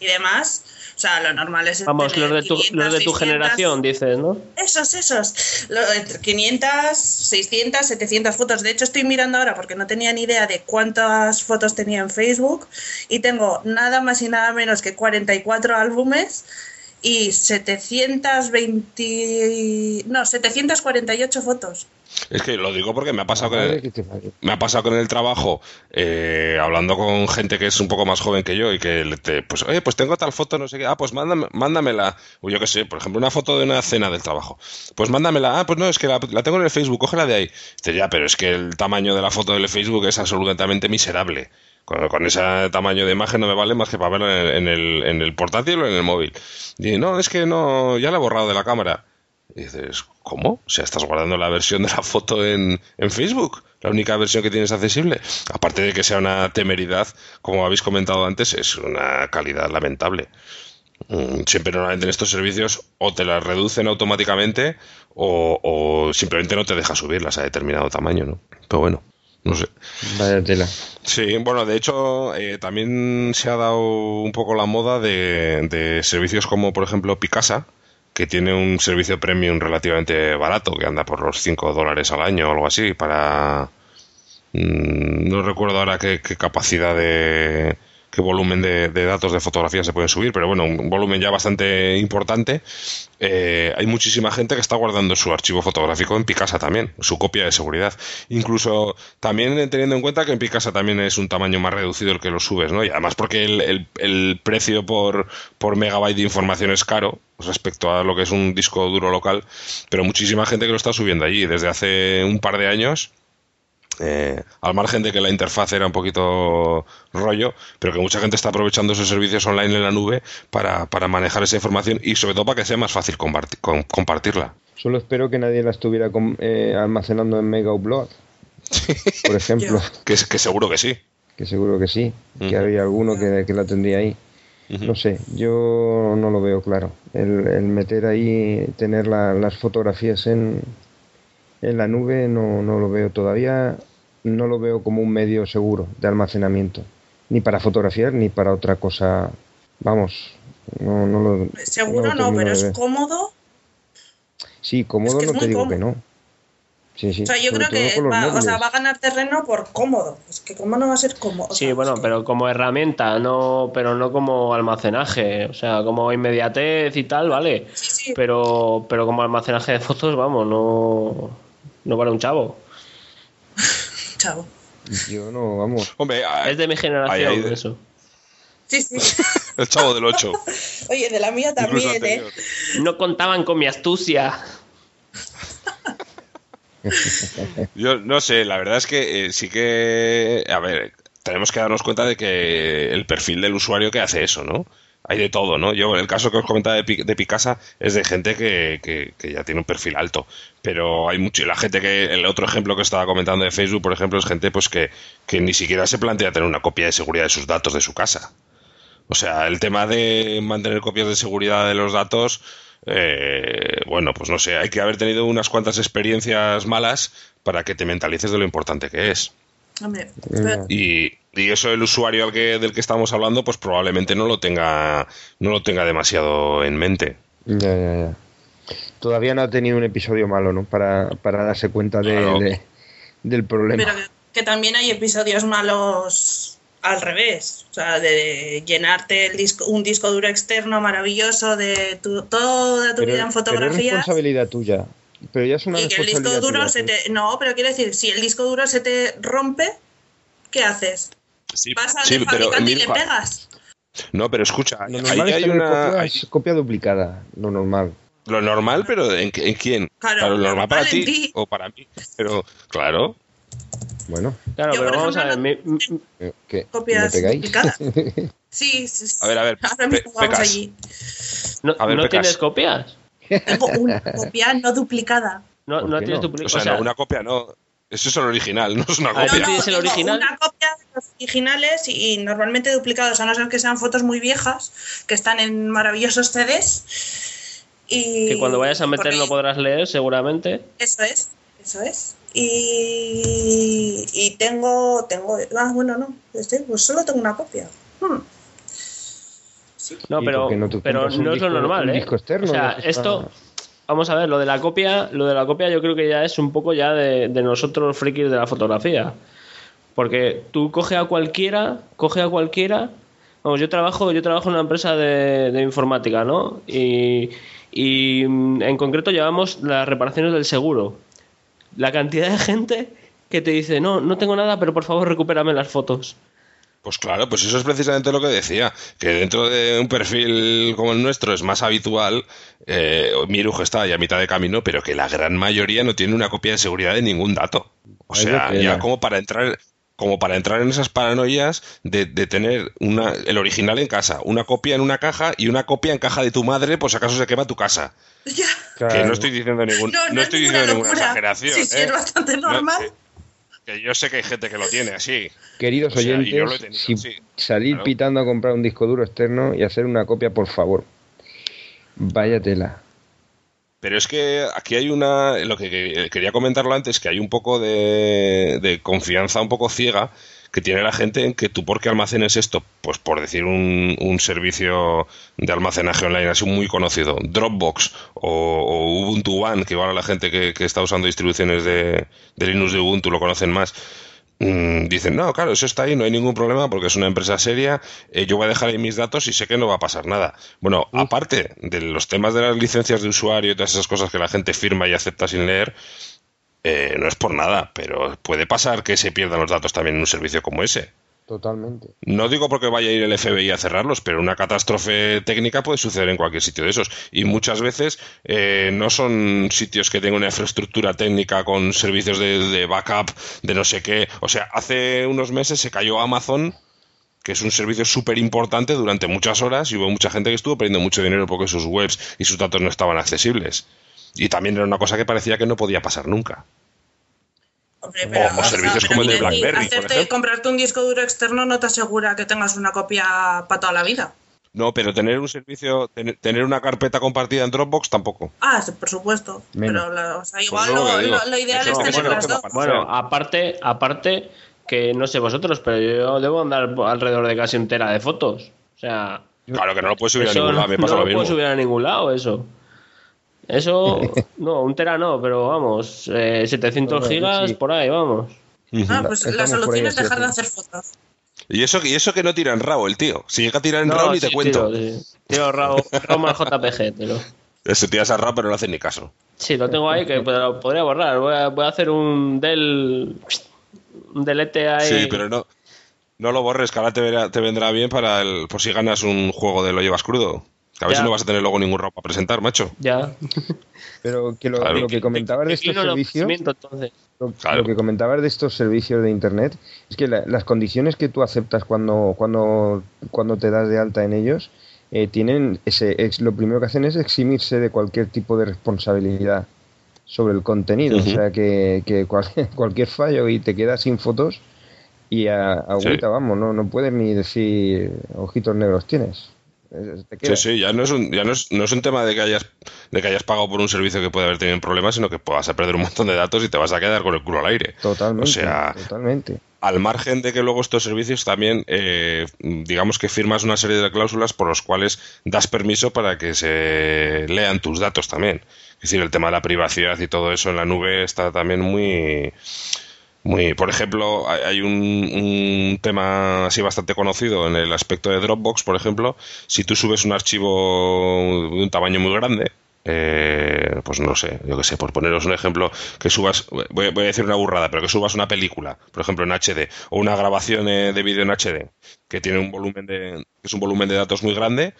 [SPEAKER 10] y demás, o sea, lo normal es
[SPEAKER 9] Vamos,
[SPEAKER 10] tener
[SPEAKER 9] los de tu,
[SPEAKER 10] 500,
[SPEAKER 9] los de tu
[SPEAKER 10] 600,
[SPEAKER 9] generación, dices, ¿no?
[SPEAKER 10] Esos, esos. Lo- entre 500, 600, 700 fotos. De hecho, estoy mirando ahora porque no tenía ni idea de cuántas fotos tenía en Facebook y tengo nada más y nada menos que 44 álbumes y 720... No, 748 fotos.
[SPEAKER 1] Es que lo digo porque me ha pasado que me ha pasado con el trabajo, eh, hablando con gente que es un poco más joven que yo y que, le- te, pues, oye, pues tengo tal foto, no sé qué, ah, pues mándame, mándamela. O yo qué sé, por ejemplo, una foto de una cena del trabajo. Pues mándamela, ah, pues no, es que la, la tengo en el Facebook, cógela de ahí. Dice, ya, pero es que el tamaño de la foto del Facebook es absolutamente miserable. Con, ese tamaño de imagen no me vale más que para verlo en el, en el, en el portátil o en el móvil. Y no, es que no, ya la he borrado de la cámara. Y dices, ¿cómo? O sea, estás guardando la versión de la foto en, en Facebook, la única versión que tienes accesible. Aparte de que sea una temeridad, como habéis comentado antes, es una calidad lamentable. Mm, Siempre normalmente en estos servicios o te las reducen automáticamente o, o simplemente no te deja subirlas a determinado tamaño, ¿no? Pero bueno, no sé.
[SPEAKER 8] Vaya tela.
[SPEAKER 1] Sí, bueno, de hecho, eh, también se ha dado un poco la moda de, de servicios como, por ejemplo, Picasa, que tiene un servicio premium relativamente barato, que anda por los 5 dólares al año o algo así, para... mm, no recuerdo ahora qué, qué capacidad de... qué volumen de, de datos de fotografía se pueden subir, pero bueno, un volumen ya bastante importante. Eh, hay muchísima gente que está guardando su archivo fotográfico en Picasa también, su copia de seguridad. Incluso también teniendo en cuenta que en Picasa también es un tamaño más reducido el que lo subes, ¿no? Y además porque el, precio por megabyte de información es caro respecto a lo que es un disco duro local, pero muchísima gente que lo está subiendo allí desde hace un par de años. Eh, al margen de que la interfaz era un poquito rollo, pero que mucha gente está aprovechando esos servicios online en la nube para, para manejar esa información y sobre todo para que sea más fácil comparti- com- compartirla.
[SPEAKER 8] Solo espero que nadie la estuviera com- eh, almacenando en Mega Upload, por ejemplo,
[SPEAKER 1] Que, seguro que sí.
[SPEAKER 8] que seguro que sí, que
[SPEAKER 1] Ujú.
[SPEAKER 8] había alguno que, que la tendría ahí. No sé, yo no lo veo claro. El, el meter ahí, tener la- las fotografías en, en la nube, no, no lo veo todavía, no lo veo como un medio seguro de almacenamiento, ni para fotografiar ni para otra cosa. Vamos, no, no lo.
[SPEAKER 10] Seguro
[SPEAKER 8] lo
[SPEAKER 10] no, pero es cómodo.
[SPEAKER 8] Sí, cómodo
[SPEAKER 10] es que es
[SPEAKER 8] no te digo que no. Sí, sí.
[SPEAKER 10] o sea, yo creo que va, o sea, va a ganar terreno por cómodo. Es que cómo no va a ser cómodo. O
[SPEAKER 9] Sí,
[SPEAKER 10] sea,
[SPEAKER 9] bueno, pero como herramienta, no, pero no como almacenaje. O sea, como inmediatez y tal, vale. Pero, pero como almacenaje de fotos, vamos, no, no vale un chavo.
[SPEAKER 10] chavo.
[SPEAKER 8] Yo no, vamos.
[SPEAKER 1] Hombre,
[SPEAKER 9] Es de mi generación,
[SPEAKER 1] de-
[SPEAKER 9] eso.
[SPEAKER 10] Sí, sí.
[SPEAKER 1] el chavo del 8.
[SPEAKER 10] Oye, de la mía también, ¿eh?
[SPEAKER 9] No contaban con mi astucia.
[SPEAKER 1] Yo no sé, la verdad es que eh, sí que, a ver, tenemos que darnos cuenta de que el perfil del usuario que hace eso, ¿no? Hay de todo, ¿no? Yo, el caso que os comentaba de, Pi- de Picasa es de gente que, que- que ya tiene un perfil alto, pero hay mucho, la gente que, el otro ejemplo que estaba comentando de Facebook, por ejemplo, es gente pues que, que ni siquiera se plantea tener una copia de seguridad de sus datos de su casa. O sea, el tema de mantener copias de seguridad de los datos, eh, bueno, pues no sé, hay que haber tenido unas cuantas experiencias malas para que te mentalices de lo importante que es.
[SPEAKER 10] Hombre, pero-
[SPEAKER 1] Y, y eso el usuario al que, del que estamos hablando, pues probablemente no lo tenga, no lo tenga demasiado en mente.
[SPEAKER 8] Ya, ya, ya. Todavía no ha tenido un episodio malo, ¿no? Para, para darse cuenta de,
[SPEAKER 1] Claro.
[SPEAKER 8] de- del problema.
[SPEAKER 10] pero que, que también hay episodios malos al revés. O sea, de llenarte el disco, un disco duro externo maravilloso de tu- toda tu
[SPEAKER 8] Pero-
[SPEAKER 10] vida en
[SPEAKER 8] pero es
[SPEAKER 10] fotografías.
[SPEAKER 8] responsabilidad tuya. Pero ya es una
[SPEAKER 10] Y que el disco
[SPEAKER 8] responsabilidad
[SPEAKER 10] duro
[SPEAKER 8] tuya,
[SPEAKER 10] se te. No, pero quiero decir, si el disco duro se te rompe, ¿qué haces?
[SPEAKER 1] Sí,
[SPEAKER 10] Vas al
[SPEAKER 1] sí, pero,
[SPEAKER 10] fabricante y le pegas.
[SPEAKER 1] No, pero escucha,
[SPEAKER 8] Lo
[SPEAKER 1] ahí
[SPEAKER 8] normal es
[SPEAKER 1] hay una,
[SPEAKER 8] copias- copia duplicada, lo normal.
[SPEAKER 1] Lo normal, pero ¿en, en quién?
[SPEAKER 10] Claro,
[SPEAKER 1] lo normal para
[SPEAKER 10] normal
[SPEAKER 1] ti,
[SPEAKER 10] ti.
[SPEAKER 1] o para mí. Pero, claro.
[SPEAKER 8] Bueno,
[SPEAKER 9] Claro,
[SPEAKER 10] Yo,
[SPEAKER 9] pero vamos a ver. mi- mi-
[SPEAKER 8] eh, ¿qué?
[SPEAKER 10] Copias
[SPEAKER 8] ¿Me pegáis?
[SPEAKER 10] duplicadas. Sí, sí, sí.
[SPEAKER 1] A ver, a ver,
[SPEAKER 10] Ahora mismo
[SPEAKER 1] Pe-
[SPEAKER 10] vamos allí.
[SPEAKER 9] ¿No,
[SPEAKER 1] A ver,
[SPEAKER 9] ¿no tienes copias?
[SPEAKER 10] Tengo una copia no duplicada.
[SPEAKER 9] No,
[SPEAKER 8] ¿Por
[SPEAKER 9] no tienes
[SPEAKER 8] no?
[SPEAKER 9] duplicado.
[SPEAKER 1] O sea, no, una copia no. Eso es el original, no es una
[SPEAKER 9] Ah, ¿tú
[SPEAKER 1] copia.
[SPEAKER 9] tienes el
[SPEAKER 10] tengo
[SPEAKER 9] original?
[SPEAKER 10] Una copia de los originales y normalmente duplicados, a no ser que sean fotos muy viejas, que están en maravillosos CDs. Y
[SPEAKER 9] que cuando vayas a meter no podrás leer, seguramente.
[SPEAKER 10] Eso es, eso es. Y, y tengo, tengo, ah, bueno, no, pues solo tengo una copia. Hmm.
[SPEAKER 9] No,
[SPEAKER 8] ¿Y
[SPEAKER 9] pero,
[SPEAKER 8] no
[SPEAKER 9] pero no es lo normal,
[SPEAKER 8] un
[SPEAKER 9] ¿eh?
[SPEAKER 8] disco externo?
[SPEAKER 9] o sea,
[SPEAKER 8] Ya está.
[SPEAKER 9] Vamos a ver, lo de la copia, lo de la copia yo creo que ya es un poco ya de, de nosotros frikis de la fotografía. Porque tú coge a cualquiera, coge a cualquiera. Vamos, yo trabajo, yo trabajo en una empresa de, de informática, ¿no? Y, y mm, en concreto llevamos las reparaciones del seguro. La cantidad de gente que te dice, no, no tengo nada, pero por favor recupérame las fotos.
[SPEAKER 1] Pues claro, pues eso es precisamente lo que decía, que dentro de un perfil como el nuestro es más habitual, eh, Miruj está ya a mitad de camino, pero que la gran mayoría no tiene una copia de seguridad de ningún dato. O sea, ya como para entrar como para entrar en esas paranoias de, de tener una, el original en casa, una copia en una caja y una copia en caja de tu madre, por si acaso se quema tu casa.
[SPEAKER 10] Ya.
[SPEAKER 1] Que no estoy diciendo ningún,
[SPEAKER 10] No,
[SPEAKER 1] no,
[SPEAKER 10] no es
[SPEAKER 1] estoy
[SPEAKER 10] ninguna
[SPEAKER 1] diciendo ninguna
[SPEAKER 10] locura.
[SPEAKER 1] exageración.
[SPEAKER 10] Sí, sí,
[SPEAKER 1] ¿eh?
[SPEAKER 10] es bastante
[SPEAKER 1] No,
[SPEAKER 10] normal.
[SPEAKER 1] Que yo sé que hay gente que lo tiene así.
[SPEAKER 8] Queridos
[SPEAKER 1] O sea,
[SPEAKER 8] oyentes,
[SPEAKER 1] tenido,
[SPEAKER 8] si
[SPEAKER 1] sí.
[SPEAKER 8] salir
[SPEAKER 1] Claro.
[SPEAKER 8] pitando a comprar un disco duro externo y hacer una copia, por favor. Vaya tela.
[SPEAKER 1] Pero es que aquí hay una, lo que que- quería comentarlo antes, que hay un poco de, de confianza un poco ciega que tiene la gente en que tú porque almacenes esto, pues por decir un, un servicio de almacenaje online así muy conocido, Dropbox o, o Ubuntu One, que igual a la gente que, que está usando distribuciones de, de Linux de Ubuntu lo conocen más, mm, dicen, no, claro, eso está ahí, no hay ningún problema porque es una empresa seria, eh, yo voy a dejar ahí mis datos y sé que no va a pasar nada. Bueno, aparte de los temas de las licencias de usuario y todas esas cosas que la gente firma y acepta sin leer, eh, no es por nada, pero puede pasar que se pierdan los datos también en un servicio como ese.
[SPEAKER 8] Totalmente.
[SPEAKER 1] No digo porque vaya a ir el FBI a cerrarlos, pero una catástrofe técnica puede suceder en cualquier sitio de esos. Y muchas veces eh, no son sitios que tengan una infraestructura técnica con servicios de, de backup, de no sé qué. O sea, hace unos meses se cayó Amazon, que es un servicio súper importante durante muchas horas y hubo mucha gente que estuvo perdiendo mucho dinero porque sus webs y sus datos no estaban accesibles. Y también era una cosa que parecía que no podía pasar nunca.
[SPEAKER 10] Hombre, pero,
[SPEAKER 1] o servicios como el de BlackBerry, por
[SPEAKER 10] hacerte
[SPEAKER 1] ejemplo.
[SPEAKER 10] comprarte un disco duro externo no te asegura que tengas una copia para toda la vida.
[SPEAKER 1] No, pero tener un servicio, tener, tener una carpeta compartida en Dropbox tampoco.
[SPEAKER 10] Ah, sí, por supuesto.
[SPEAKER 9] Menos.
[SPEAKER 10] Pero la- o sea, igual
[SPEAKER 1] Pues es lo
[SPEAKER 10] lo, lo- lo ideal
[SPEAKER 1] Eso
[SPEAKER 10] es
[SPEAKER 1] no,
[SPEAKER 10] tener
[SPEAKER 1] bueno,
[SPEAKER 10] las dos.
[SPEAKER 9] Bueno, aparte, aparte que no sé vosotros, pero yo debo andar alrededor de casi un tera de fotos. O sea,
[SPEAKER 1] Claro que no lo puedes subir a ningún lado, me
[SPEAKER 9] no
[SPEAKER 1] pasa
[SPEAKER 9] lo
[SPEAKER 1] lo
[SPEAKER 9] puedo
[SPEAKER 1] mismo.
[SPEAKER 9] subir a ningún lado, eso. Eso, no, un tera no, pero vamos, eh, 700
[SPEAKER 8] Bueno,
[SPEAKER 9] gigas
[SPEAKER 8] sí.
[SPEAKER 9] por ahí, vamos.
[SPEAKER 10] Ah, pues la
[SPEAKER 8] Estamos
[SPEAKER 10] solución
[SPEAKER 8] ahí
[SPEAKER 10] es dejar de hacer fotos.
[SPEAKER 1] Y eso, y eso que no tira en RAW el tío. Si llega a tirar en
[SPEAKER 9] No,
[SPEAKER 1] RAW ni te cuento.
[SPEAKER 9] Tiro, sí. RAW, RAW al JPG, tiro.
[SPEAKER 1] Ese tiras a RAW pero no hace ni caso.
[SPEAKER 9] Sí, lo tengo ahí que lo podría borrar. Voy a, voy a hacer un del. Un delete ahí.
[SPEAKER 1] Sí, pero no, no lo borres, que ahora te, verá- te vendrá bien para el, por si ganas un juego de lo llevas crudo. Que a ver
[SPEAKER 9] Ya.
[SPEAKER 1] si no vas a tener luego ningún RAW para presentar, macho.
[SPEAKER 9] Ya.
[SPEAKER 8] Pero que lo,
[SPEAKER 1] Claro.
[SPEAKER 8] lo que comentabas de estos servicios,
[SPEAKER 9] entonces.
[SPEAKER 8] lo,
[SPEAKER 1] Claro.
[SPEAKER 8] lo que comentabas de estos servicios de internet, es que la- las condiciones que tú aceptas cuando, cuando, cuando te das de alta en ellos, eh, tienen ese, ex- lo primero que hacen es eximirse de cualquier tipo de responsabilidad sobre el contenido. O sea que, que cual- cualquier fallo y te quedas sin fotos y a, agüita,
[SPEAKER 1] Sí.
[SPEAKER 8] vamos, no, no puedes ni decir ojitos negros tienes. Te
[SPEAKER 1] Sí, sí, ya no es un, ya no es, no es un tema de que hayas de que hayas pagado por un servicio que puede haber tenido problemas, sino que vas a perder un montón de datos y te vas a quedar con el culo al aire.
[SPEAKER 8] Totalmente.
[SPEAKER 1] O sea,
[SPEAKER 8] totalmente.
[SPEAKER 1] al margen de que luego estos servicios también, eh, digamos que firmas una serie de cláusulas por los cuales das permiso para que se lean tus datos también. Es decir, el tema de la privacidad y todo eso en la nube está también muy... Muy, por ejemplo, hay- un, un tema así bastante conocido en el aspecto de Dropbox, por ejemplo, si tú subes un archivo de un tamaño muy grande, eh, pues no sé, yo qué sé, por poneros un ejemplo, que subas, voy, voy a decir una burrada, pero que subas una película, por ejemplo en HD, o una grabación eh, de vídeo en HD, que tiene un volumen de, que es un volumen de datos muy grande,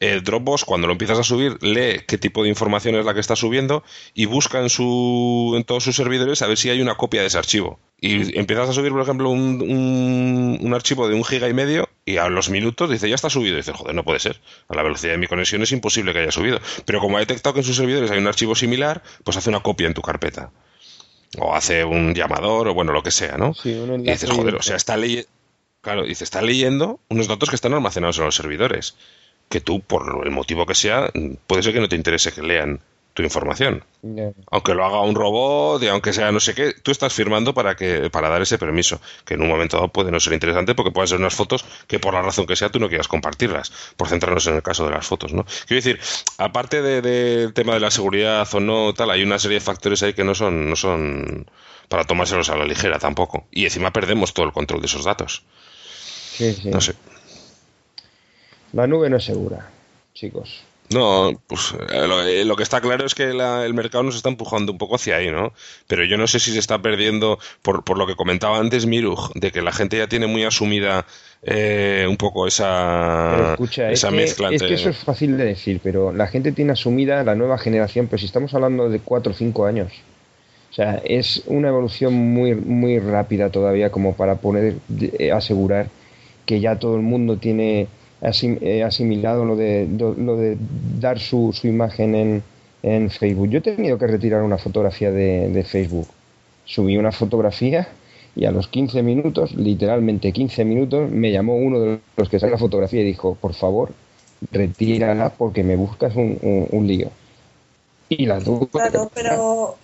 [SPEAKER 1] el Dropbox cuando lo empiezas a subir lee qué tipo de información es la que está subiendo y busca en su en todos sus servidores a ver si hay una copia de ese archivo. Y empiezas a subir por ejemplo un, un, un archivo de un giga y medio y a los minutos dice ya está subido y dices joder no puede ser. A la velocidad de mi conexión es imposible que haya subido pero como ha detectado que en sus servidores hay un archivo similar pues hace una copia en tu carpeta. O hace un llamador o bueno lo que sea no
[SPEAKER 8] Sí,
[SPEAKER 1] y dices joder o sea está leyendo Claro, dice, está leyendo unos datos que están almacenados en los servidores. Que tú, por el motivo que sea, puede ser que no te interese que lean tu información. Aunque lo haga un robot y aunque sea no sé qué, tú estás firmando para que para dar ese permiso, que en un momento dado puede no ser interesante porque pueden ser unas fotos que por la razón que sea tú no quieras compartirlas, por centrarnos en el caso de las fotos, ¿no? Quiero decir, aparte de- del tema de la seguridad o no, tal, hay una serie de factores ahí que no son, no son para tomárselos a la ligera tampoco. Y encima perdemos todo el control de esos datos.
[SPEAKER 8] Sí, sí.
[SPEAKER 1] No sé.
[SPEAKER 8] La nube no es segura, chicos.
[SPEAKER 1] No, pues eh, lo, eh, lo que está claro es que la- el mercado nos está empujando un poco hacia ahí, ¿no? Pero yo no sé si se está perdiendo, por, por lo que comentaba antes Miruj, de que la gente ya tiene muy asumida eh, un poco esa,
[SPEAKER 8] escucha, es
[SPEAKER 1] esa
[SPEAKER 8] que,
[SPEAKER 1] mezcla
[SPEAKER 8] es
[SPEAKER 1] entre...
[SPEAKER 8] que eso es fácil de decir, pero la gente tiene asumida la nueva generación, pero si estamos hablando de 4 o 5 años. O sea, es una evolución muy, muy rápida todavía como para poder eh, asegurar que ya todo el mundo tiene asimilado lo de, lo de dar su, su imagen en, en Facebook. Yo he tenido que retirar una fotografía de, de Facebook. Subí una fotografía y a los 15 minutos, literalmente 15 minutos, me llamó uno de los que saca la fotografía y dijo, por favor, retírala porque me buscas un, un- un lío. Y la
[SPEAKER 10] Claro, pero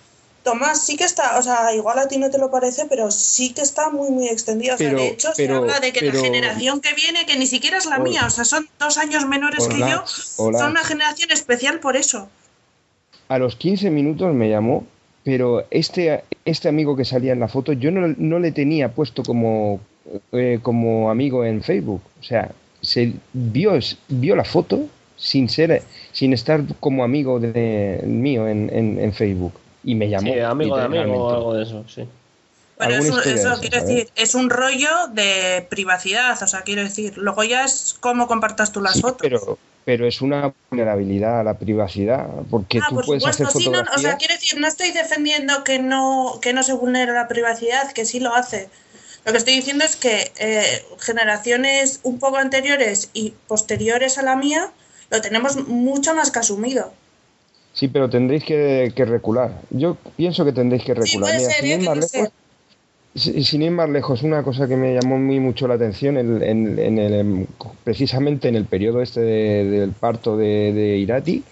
[SPEAKER 10] Tomás sí que está, o sea, igual a ti no te lo parece, pero sí que está muy, muy extendido. O sea,
[SPEAKER 8] Pero-
[SPEAKER 10] de hecho,
[SPEAKER 8] pero-
[SPEAKER 10] se habla de que
[SPEAKER 8] pero-
[SPEAKER 10] la generación que viene, que ni siquiera es la
[SPEAKER 8] Hola.
[SPEAKER 10] mía, o sea, son dos años menores que yo,
[SPEAKER 8] hola.
[SPEAKER 10] son una generación especial por eso.
[SPEAKER 8] A los 15 minutos me llamó pero este, este amigo que salía en la foto, yo no, no le tenía puesto como, eh, como amigo en Facebook. O sea, se vio, vio la foto sin ser sin estar como amigo de, mío en, en, en Facebook. Y me llamó.
[SPEAKER 9] Sí, amigo de amigo o algo de eso, sí.
[SPEAKER 10] Pero
[SPEAKER 8] Alguna
[SPEAKER 10] eso, quiero decir, es un rollo de privacidad, o sea, quiero decir, luego ya es cómo compartas tú las
[SPEAKER 8] Sí,
[SPEAKER 10] fotos.
[SPEAKER 8] pero, pero es una vulnerabilidad a la privacidad, porque
[SPEAKER 10] Ah,
[SPEAKER 8] tú
[SPEAKER 10] por
[SPEAKER 8] puedes hacer
[SPEAKER 10] supuesto, sí, no, o sea, quiero decir, no estoy defendiendo que no, que no se vulnere la privacidad, que sí lo hace. Lo que estoy diciendo es que eh, generaciones un poco anteriores y posteriores a la mía lo tenemos mucho más que asumido.
[SPEAKER 8] Sí, pero tendréis que, que recular. Yo pienso que tendréis que
[SPEAKER 10] Sí,
[SPEAKER 8] recular. Mira,
[SPEAKER 10] ser,
[SPEAKER 8] sin ir más lejos, si- sin ir más lejos, una cosa que me llamó muy mucho la atención, en, en- en el, en- precisamente en el periodo este de- del parto de, de Irati,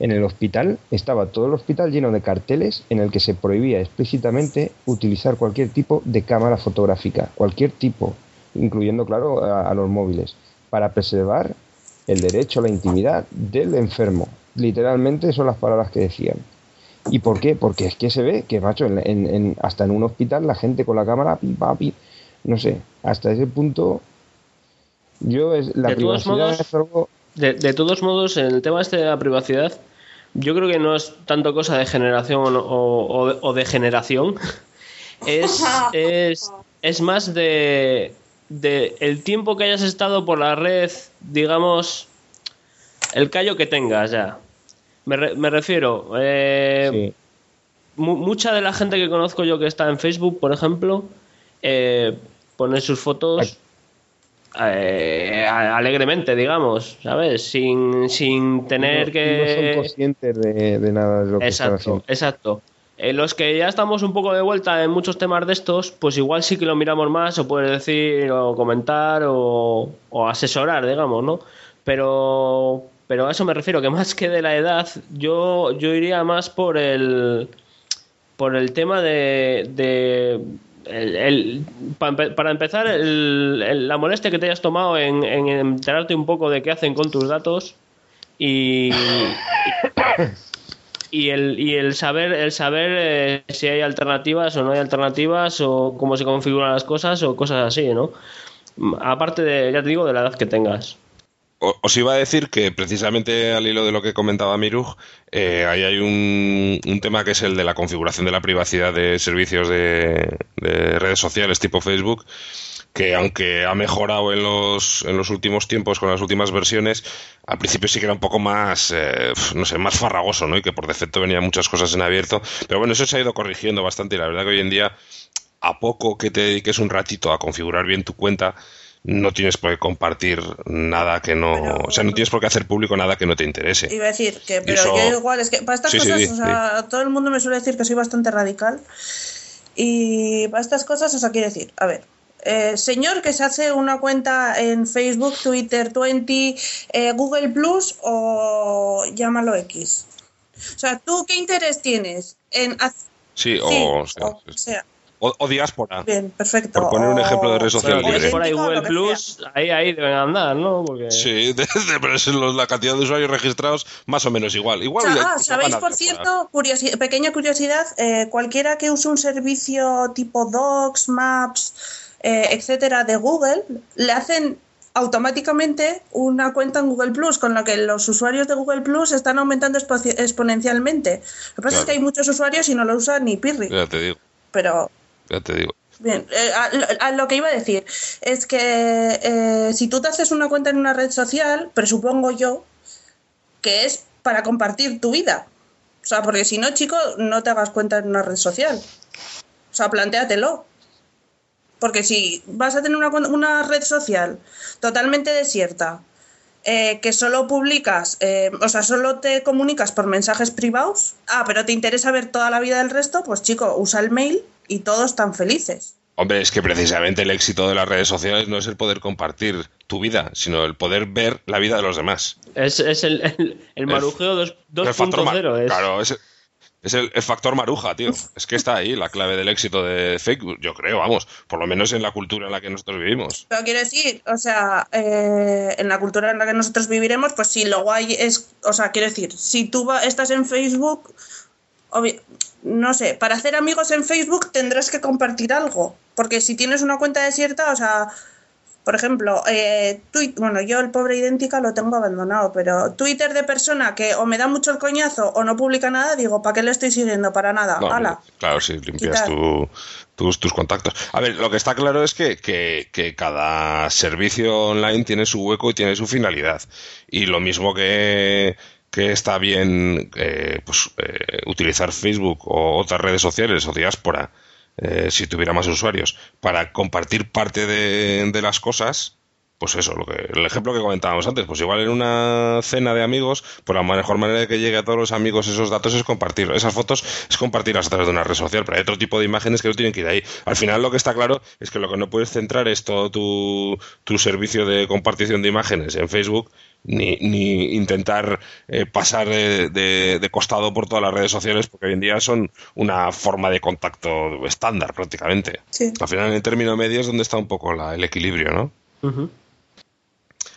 [SPEAKER 8] en el hospital, estaba todo el hospital lleno de carteles en el que se prohibía explícitamente utilizar cualquier tipo de cámara fotográfica, cualquier tipo, incluyendo, claro, a, a los móviles, para preservar el derecho a la intimidad del enfermo. Literalmente son las palabras que decían. ¿Y por qué? Porque es que se ve que, macho, en, en- en- hasta en un hospital la gente con la cámara, pi, pa, pi, no sé, hasta ese punto, yo es, la
[SPEAKER 9] De todos
[SPEAKER 8] privacidad
[SPEAKER 9] modos-
[SPEAKER 8] es algo...
[SPEAKER 9] De, de todos modos, en el tema este de la privacidad, yo creo que no es tanto cosa de generación o, o- o de generación. Es, es, es más de, de el tiempo que hayas estado por la red, digamos, el callo que tengas ya. Me, re- me refiero, eh, mu- mucha de la gente que conozco yo que está en Facebook, por ejemplo, eh, pone sus fotos eh, alegremente, digamos, ¿sabes? Sin, sin tener
[SPEAKER 8] no,
[SPEAKER 9] que...
[SPEAKER 8] no son conscientes de, de nada de lo que
[SPEAKER 9] Exacto, exacto. En los que ya estamos un poco de vuelta en muchos temas de estos, pues igual sí que lo miramos más, o puedes decir, o comentar, o, o asesorar, digamos, ¿no? Pero, pero a eso me refiero, que más que de la edad, yo, yo iría más por el, por el tema de, el- para empezar, la molestia que te hayas tomado en, en enterarte un poco de qué hacen con tus datos y, y el, y el saber el saber eh, si hay alternativas o no hay alternativas o cómo se configuran las cosas o cosas así, ¿no? Aparte de, ya te digo, de la edad que tengas.
[SPEAKER 1] Os iba a decir que precisamente al hilo de lo que comentaba Miruj, eh, ahí hay un, un tema que es el de la configuración de la privacidad de servicios de, de redes sociales tipo Facebook, que aunque ha mejorado en los, en los últimos tiempos con las últimas versiones, al principio sí que era un poco más, eh, no sé, más farragoso, ¿no? Y que por defecto venían muchas cosas en abierto. Pero bueno, eso se ha ido corrigiendo bastante y la verdad que hoy en día, a poco que te dediques un ratito a configurar bien tu cuenta, no tienes por qué compartir nada que no, o sea, no tienes por qué hacer público nada que no te interese.
[SPEAKER 10] Iba a decir que, pero
[SPEAKER 1] Eso-
[SPEAKER 10] yo igual, es que para estas
[SPEAKER 1] Sí,
[SPEAKER 10] cosas, o sea, todo el mundo me suele decir que soy bastante radical. Y para estas cosas, o sea, quiero decir, a ver, eh, señor que se hace una cuenta en Facebook, Twitter, 20, eh, Google Plus o llámalo X. O sea, ¿tú qué interés tienes en hacer...
[SPEAKER 1] Sí, o,
[SPEAKER 10] Sí,
[SPEAKER 1] o sea,
[SPEAKER 10] o sea,
[SPEAKER 1] o- o diáspora.
[SPEAKER 10] bien, perfecto.
[SPEAKER 1] Por poner un ejemplo de red social
[SPEAKER 9] Bueno,
[SPEAKER 1] libre.
[SPEAKER 9] por ahí Google Plus, ahí, ahí deben andar, ¿no? Porque...
[SPEAKER 1] Sí, de- de- pero es los- la cantidad de usuarios registrados más o menos igual. Igual
[SPEAKER 10] O sea,
[SPEAKER 1] ya-
[SPEAKER 10] ah, ¿sabéis, por cierto, curiosi- pequeña curiosidad, eh, cualquiera que use un servicio tipo Docs, Maps, eh, etcétera, de Google, le hacen automáticamente una cuenta en Google Plus, con lo que los usuarios de Google Plus están aumentando expo- exponencialmente. Lo que pasa es que hay muchos usuarios y no lo usan ni Pirri,
[SPEAKER 1] Ya te digo,
[SPEAKER 10] pero
[SPEAKER 1] ya te digo.
[SPEAKER 10] Bien, eh, a, lo que iba a decir es que eh, si tú te haces una cuenta en una red social, presupongo yo que es para compartir tu vida. O sea, porque si no, chico, no te hagas cuenta en una red social. O sea, plantéatelo. Porque si vas a tener una, una red social totalmente desierta, eh, que solo publicas, eh, o sea, solo te comunicas por mensajes privados, ah, pero te interesa ver toda la vida del resto, pues chico, usa el mail y todos están felices.
[SPEAKER 1] Hombre, es que precisamente el éxito de las redes sociales no es el poder compartir tu vida, sino el poder ver la vida de los demás.
[SPEAKER 9] Es, es el, el, el marujeo dos-
[SPEAKER 1] El factor ma-
[SPEAKER 9] 2.0. es-
[SPEAKER 1] Claro, es, es el, factor maruja, tío. Es que está ahí la clave del éxito de Facebook, yo creo, vamos, por lo menos en la cultura en la que nosotros vivimos.
[SPEAKER 10] Pero quiero decir, o sea, eh, en la cultura en la que nosotros viviremos, pues sí, lo guay es, o sea, quiero decir, si tú va- estás en Facebook, no sé, para hacer amigos en Facebook tendrás que compartir algo. Porque si tienes una cuenta desierta, o sea, por ejemplo, eh, bueno, yo el pobre idéntica lo tengo abandonado, pero Twitter de persona que o me da mucho el coñazo o no publica nada, digo, ¿para qué le estoy siguiendo? Para nada.
[SPEAKER 1] Claro, si limpias tu- tus, tus contactos. A ver, lo que está claro es que, que- que cada servicio online tiene su hueco y tiene su finalidad. Y lo mismo que, que está bien eh, pues, eh, utilizar Facebook o otras redes sociales o diáspora, eh, si tuviera más usuarios, para compartir parte de, de las cosas, pues eso, lo que, el ejemplo que comentábamos antes, pues igual en una cena de amigos, pues la mejor manera de que llegue a todos los amigos esos datos es compartir, esas fotos es compartirlas a través de una red social, pero hay otro tipo de imágenes que no tienen que ir ahí. Al final lo que está claro es que lo que no puedes centrar es todo tu, tu servicio de compartición de imágenes en Facebook, ni, ni intentar eh, pasar de, de- de costado por todas las redes sociales, porque hoy en día son una forma de contacto estándar prácticamente.
[SPEAKER 10] Sí.
[SPEAKER 1] Al final en el término medio es donde está un poco la- el equilibrio, ¿no?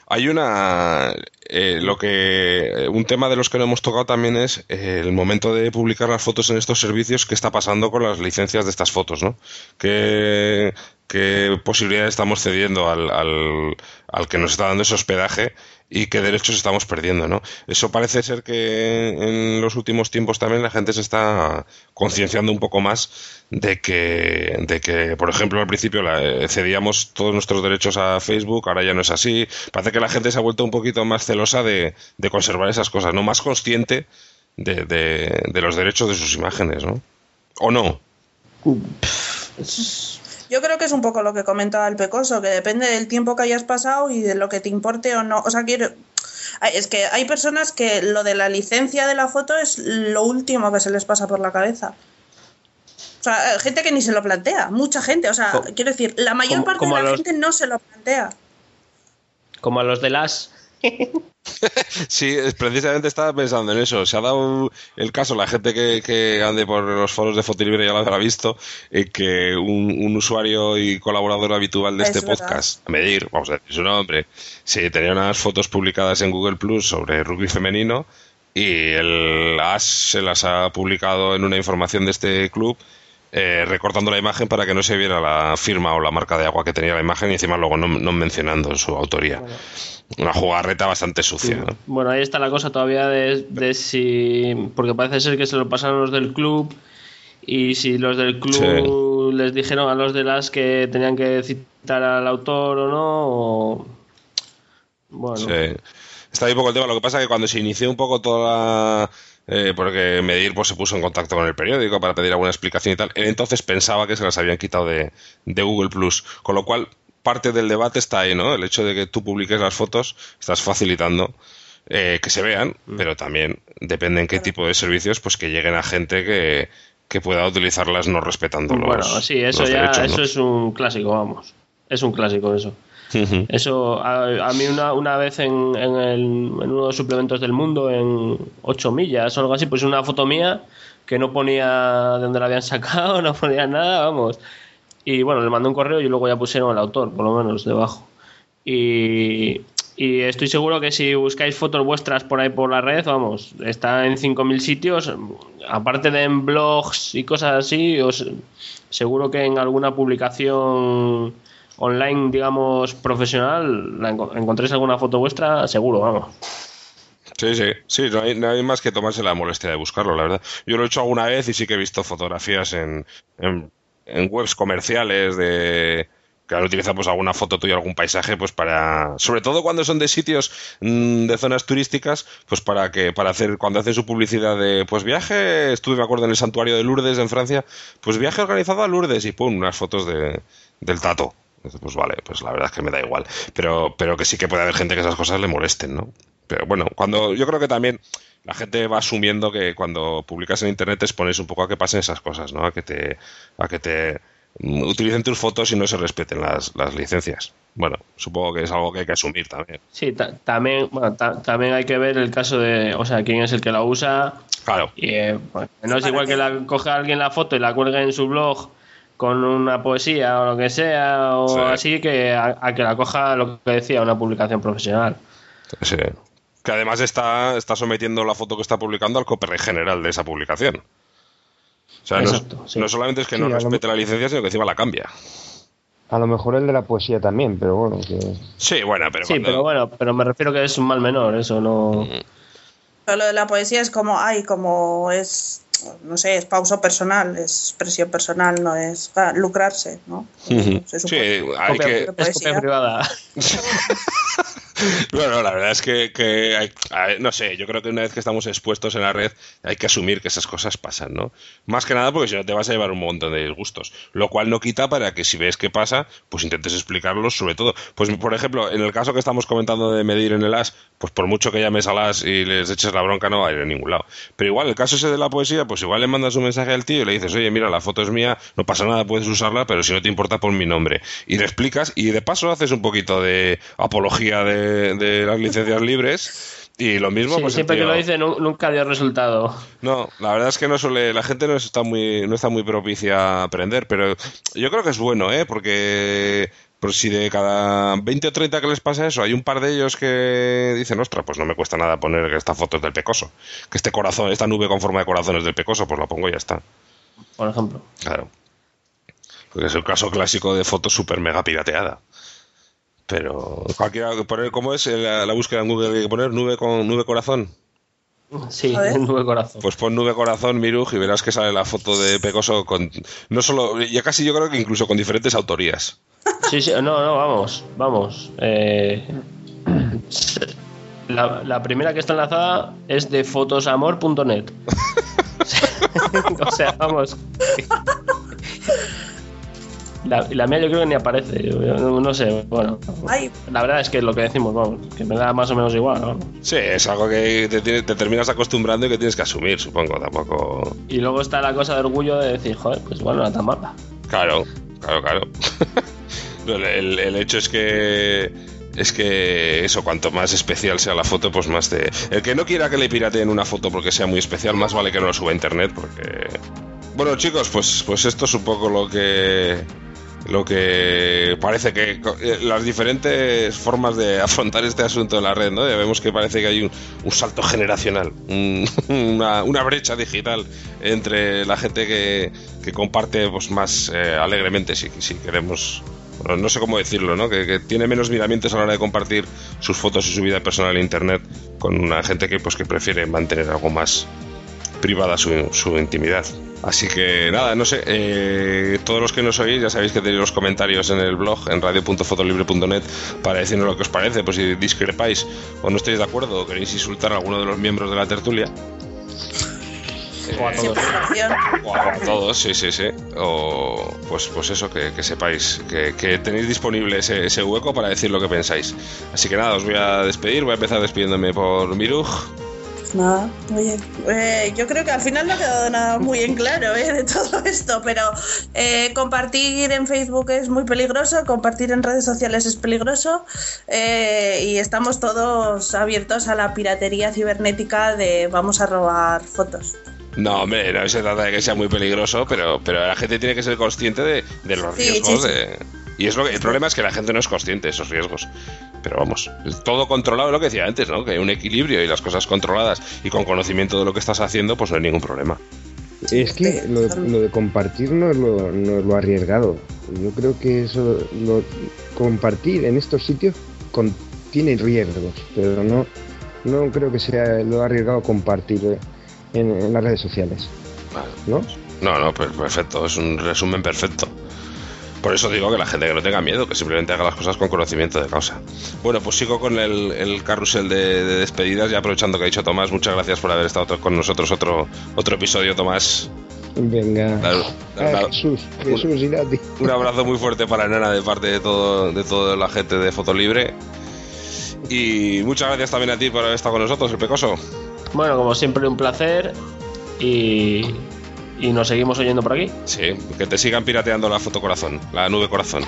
[SPEAKER 1] Hay una. eh, lo que. Un tema de los que no hemos tocado también es eh, el momento de publicar las fotos en estos servicios, qué está pasando con las licencias de estas fotos, ¿no? ¿Qué, qué posibilidades estamos cediendo al, al, al que nos está dando ese hospedaje y qué derechos estamos perdiendo, ¿no? Eso parece ser que en los últimos tiempos también la gente se está concienciando un poco más de que, de que por ejemplo, al principio la- eh, cedíamos todos nuestros derechos a Facebook, ahora ya no es así. Parece que la gente se ha vuelto un poquito más celosa de, de conservar esas cosas, ¿no? Más consciente de, de, de los derechos de sus imágenes, ¿no? ¿O no?
[SPEAKER 10] Yo creo que es un poco lo que comentaba el Pecoso, que depende del tiempo que hayas pasado y de lo que te importe o no. O sea, quiero. Es que hay personas que lo de la licencia de la foto es lo último que se les pasa por la cabeza. O sea, eh, gente que ni se lo plantea, mucha gente. O sea, quiero decir, la mayor
[SPEAKER 9] como-
[SPEAKER 10] parte
[SPEAKER 9] como
[SPEAKER 10] de la
[SPEAKER 9] los-
[SPEAKER 10] gente no se lo plantea.
[SPEAKER 9] Como a los de las.
[SPEAKER 1] Sí, precisamente estaba pensando en eso. Se ha dado el caso, la gente que, que ande por los foros de Fotolibre ya lo habrá visto, eh, que un, un usuario y colaborador habitual de
[SPEAKER 10] Es
[SPEAKER 1] este
[SPEAKER 10] verdad.
[SPEAKER 1] podcast, a medir, vamos a decir su nombre, sí, tenía unas fotos publicadas en Google Plus sobre rugby femenino y el AS se las ha publicado en una información de este club. Eh, recortando la imagen para que no se viera la firma o la marca de agua que tenía la imagen y encima luego no, no mencionando su autoría. Una jugarreta bastante sucia. ¿no?
[SPEAKER 9] Bueno, ahí está la cosa todavía de, de si. Porque parece ser que se lo pasaron los del club. Y si los del club les dijeron a los de las que tenían que citar al autor o no. O... Bueno.
[SPEAKER 1] Sí. Está ahí un poco el tema. Lo que pasa es que cuando se inició un poco toda la... eh, porque Medir pues, se puso en contacto con el periódico para pedir alguna explicación y tal. Él entonces pensaba que se las habían quitado de, de Google Plus. Con lo cual, parte del debate está ahí, ¿no? El hecho de que tú publiques las fotos, estás facilitando eh, que se vean, pero también depende en qué tipo de servicios, pues que lleguen a gente que, que pueda utilizarlas no respetando los
[SPEAKER 9] Bueno, sí, eso ya
[SPEAKER 1] derechos,
[SPEAKER 9] eso
[SPEAKER 1] ¿no?
[SPEAKER 9] es un clásico, vamos. Es un clásico eso. Eso, a, a mí una, una vez en, en, el- en uno de los suplementos del mundo, en 8 millas o algo así, pues una foto mía que no ponía de dónde la habían sacado, no ponía nada, vamos. Y bueno, le mandé un correo y luego ya pusieron el autor, por lo menos, debajo. Y, y estoy seguro que si buscáis fotos vuestras por ahí por la red, vamos, está en 5.000 sitios, aparte de en blogs y cosas así, os, seguro que en alguna publicación online, digamos, profesional, encontréis alguna foto vuestra, seguro, vamos.
[SPEAKER 1] Sí, sí, sí, no hay, más que tomarse la molestia de buscarlo, la verdad. Yo lo he hecho alguna vez y sí que he visto fotografías en, en, webs comerciales de que han utilizado pues alguna foto tuya, algún paisaje, pues para, sobre todo cuando son de sitios mm, de zonas turísticas, pues para que, para hacer, cuando hacen su publicidad de, pues viaje, estuve, me acuerdo, en el santuario de Lourdes en Francia, pues viaje organizado a Lourdes y pum, unas fotos de, del tato. Pues vale, pues la verdad es que me da igual. Pero, pero que sí que puede haber gente que esas cosas le molesten, ¿no? Pero bueno, cuando yo creo que también la gente va asumiendo que cuando publicas en internet te expones un poco a que pasen esas cosas, ¿no? A que te, a que te utilicen tus fotos y no se respeten las, las licencias. Bueno, supongo que es algo que hay que asumir también.
[SPEAKER 9] Sí, ta- también, bueno, ta- también hay que ver el caso de, o sea, quién es el que la usa.
[SPEAKER 1] Claro.
[SPEAKER 9] Y, eh, pues, no es igual que la coja alguien la foto y la cuelgue en su blog con una poesía o lo que sea, o
[SPEAKER 1] Sí.
[SPEAKER 9] así, que a, a que la coja lo que decía, una publicación profesional.
[SPEAKER 1] Sí. Que además está, está sometiendo la foto que está publicando al copyright general de esa publicación. O sea, no,
[SPEAKER 9] sí.
[SPEAKER 1] no solamente es que
[SPEAKER 8] Sí,
[SPEAKER 1] no respete la licencia, sino que encima la cambia.
[SPEAKER 8] A lo mejor el de la poesía también, pero bueno, que...
[SPEAKER 1] Sí, bueno, pero
[SPEAKER 9] Sí,
[SPEAKER 1] cuando-
[SPEAKER 9] pero bueno, pero me refiero que es un mal menor, eso no.
[SPEAKER 10] Pero lo de la poesía es como, ay, como es, no sé, es pauso personal, es expresión personal, no es lucrarse, ¿no?
[SPEAKER 1] Ujú.
[SPEAKER 10] Se
[SPEAKER 1] Sí, hay que...
[SPEAKER 9] Es privada.
[SPEAKER 1] Bueno, la verdad es que, que hay- no sé, yo creo que una vez que estamos expuestos en la red hay que asumir que esas cosas pasan, ¿no? Más que nada porque si no te vas a llevar un montón de disgustos, lo cual no quita para que si ves que pasa, pues intentes explicarlos sobre todo. Pues por ejemplo, en el caso que estamos comentando de medir en el as, pues por mucho que llames al as y les eches la bronca no va a ir a ningún lado. Pero igual, el caso ese de la poesía, pues igual le mandas un mensaje al tío y le dices, oye, mira, la foto es mía, no pasa nada, puedes usarla, pero si no te importa, pon mi nombre. Y le explicas y de paso haces un poquito de apología de, de las licencias libres. Y lo mismo,
[SPEAKER 9] Sí,
[SPEAKER 1] pues
[SPEAKER 9] siempre que lo dice nu- nunca dio resultado.
[SPEAKER 1] no, la verdad es que no suele, la gente no está muy, no está muy propicia a aprender, pero yo creo que es bueno, ¿eh? Porque por si de cada 20 o 30 que les pasa eso, hay un par de ellos que dicen, ostras, pues no me cuesta nada poner que esta foto es del pecoso, que este corazón, esta nube con forma de corazón es del pecoso, pues la pongo y ya está.
[SPEAKER 9] Por ejemplo.
[SPEAKER 1] Claro. Porque es el caso clásico de foto super mega pirateada. Pero cualquiera que poner, ¿cómo es la, la búsqueda en Google que hay que poner? Nube con nube corazón.
[SPEAKER 9] Sí, nube corazón.
[SPEAKER 1] Pues pon nube corazón, Miruj, y verás que sale la foto de Pecoso con. No solo. Ya casi yo creo que incluso con diferentes autorías.
[SPEAKER 9] Sí, sí, no, no, vamos, vamos. Eh, la, la primera que está enlazada es de fotosamor.net. o sea, vamos. La, la mía yo creo que ni aparece. yo- yo no, no sé, bueno.
[SPEAKER 10] Ay,
[SPEAKER 9] La verdad es que lo que decimos, vamos, que me da más o menos igual, ¿no?
[SPEAKER 1] Sí, es algo que te, tiene- te terminas acostumbrando y que tienes que asumir, supongo. Tampoco.
[SPEAKER 9] Y luego está la cosa de orgullo de decir, joder, pues bueno, no era tan mala.
[SPEAKER 1] Claro, claro, claro. el, el- el hecho es que. Es que eso, cuanto más especial sea la foto, pues más de. El que no quiera que le pirateen una foto porque sea muy especial, más vale que no lo suba a internet, porque. Bueno, chicos, pues, pues esto es un poco lo que. Lo que parece que. eh, Las diferentes formas de afrontar este asunto en la red, ¿no? Ya vemos que parece que hay un, salto generacional, un- una, brecha digital entre la gente que, que comparte pues, más eh, alegremente, si, si queremos no sé cómo decirlo, ¿no? Que, tiene menos miramientos a la hora de compartir sus fotos y su vida personal en internet con una gente que pues que prefiere mantener algo más privada su intimidad. Así que nada, no sé, eh, todos los que nos oís ya sabéis que tenéis los comentarios en el blog en radio.fotolibre.net para decirnos lo que os parece, pues si discrepáis o no estáis de acuerdo o queréis insultar a alguno de los miembros de la tertulia.
[SPEAKER 9] O a todos.
[SPEAKER 1] O a todos, sí, sí, sí. O pues, pues eso, que, que sepáis que, que tenéis disponible ese, ese hueco para decir lo que pensáis. Así que nada, os voy a despedir. Voy a empezar despidiéndome por Miruj.
[SPEAKER 10] Pues nada, oye, eh, yo creo que al final no ha quedado nada muy en claro eh, de todo esto, pero eh, compartir en Facebook es muy peligroso, compartir en redes sociales es peligroso eh, y estamos todos abiertos a la piratería cibernética de vamos a robar fotos.
[SPEAKER 1] No, hombre, no se trata de que sea muy peligroso, pero, pero la gente tiene que ser consciente de, de los
[SPEAKER 10] Sí,
[SPEAKER 1] riesgos.
[SPEAKER 10] sí, sí.
[SPEAKER 1] de- y es lo que, el problema es que la gente no es consciente de esos riesgos. Pero vamos, todo controlado, lo que decía antes, ¿no? Que hay un equilibrio y las cosas controladas y con conocimiento de lo que estás haciendo, pues no hay ningún problema.
[SPEAKER 8] Es que lo, lo de compartir no es lo, no es lo arriesgado. Yo creo que eso, lo, compartir en estos sitios con, tiene riesgos, pero no, no creo que sea lo arriesgado compartir en, en las redes sociales. ¿No?
[SPEAKER 1] No, no, pues perfecto, es un resumen perfecto. Por eso digo que la gente que no tenga miedo, que simplemente haga las cosas con conocimiento de causa. Bueno, pues sigo con el, el carrusel de, de despedidas, ya aprovechando que ha dicho Tomás, muchas gracias por haber estado otro- con nosotros otro, otro episodio, Tomás.
[SPEAKER 8] Venga. Jesús, Jesús y Nati.
[SPEAKER 1] un abrazo muy fuerte para Nana de parte de todo de toda la gente de Fotolibre. Y muchas gracias también a ti por haber estado con nosotros, el Pecoso.
[SPEAKER 9] Bueno, como siempre, un placer. Y, y nos seguimos oyendo por aquí.
[SPEAKER 1] Sí, que te sigan pirateando la foto corazón, la nube corazón.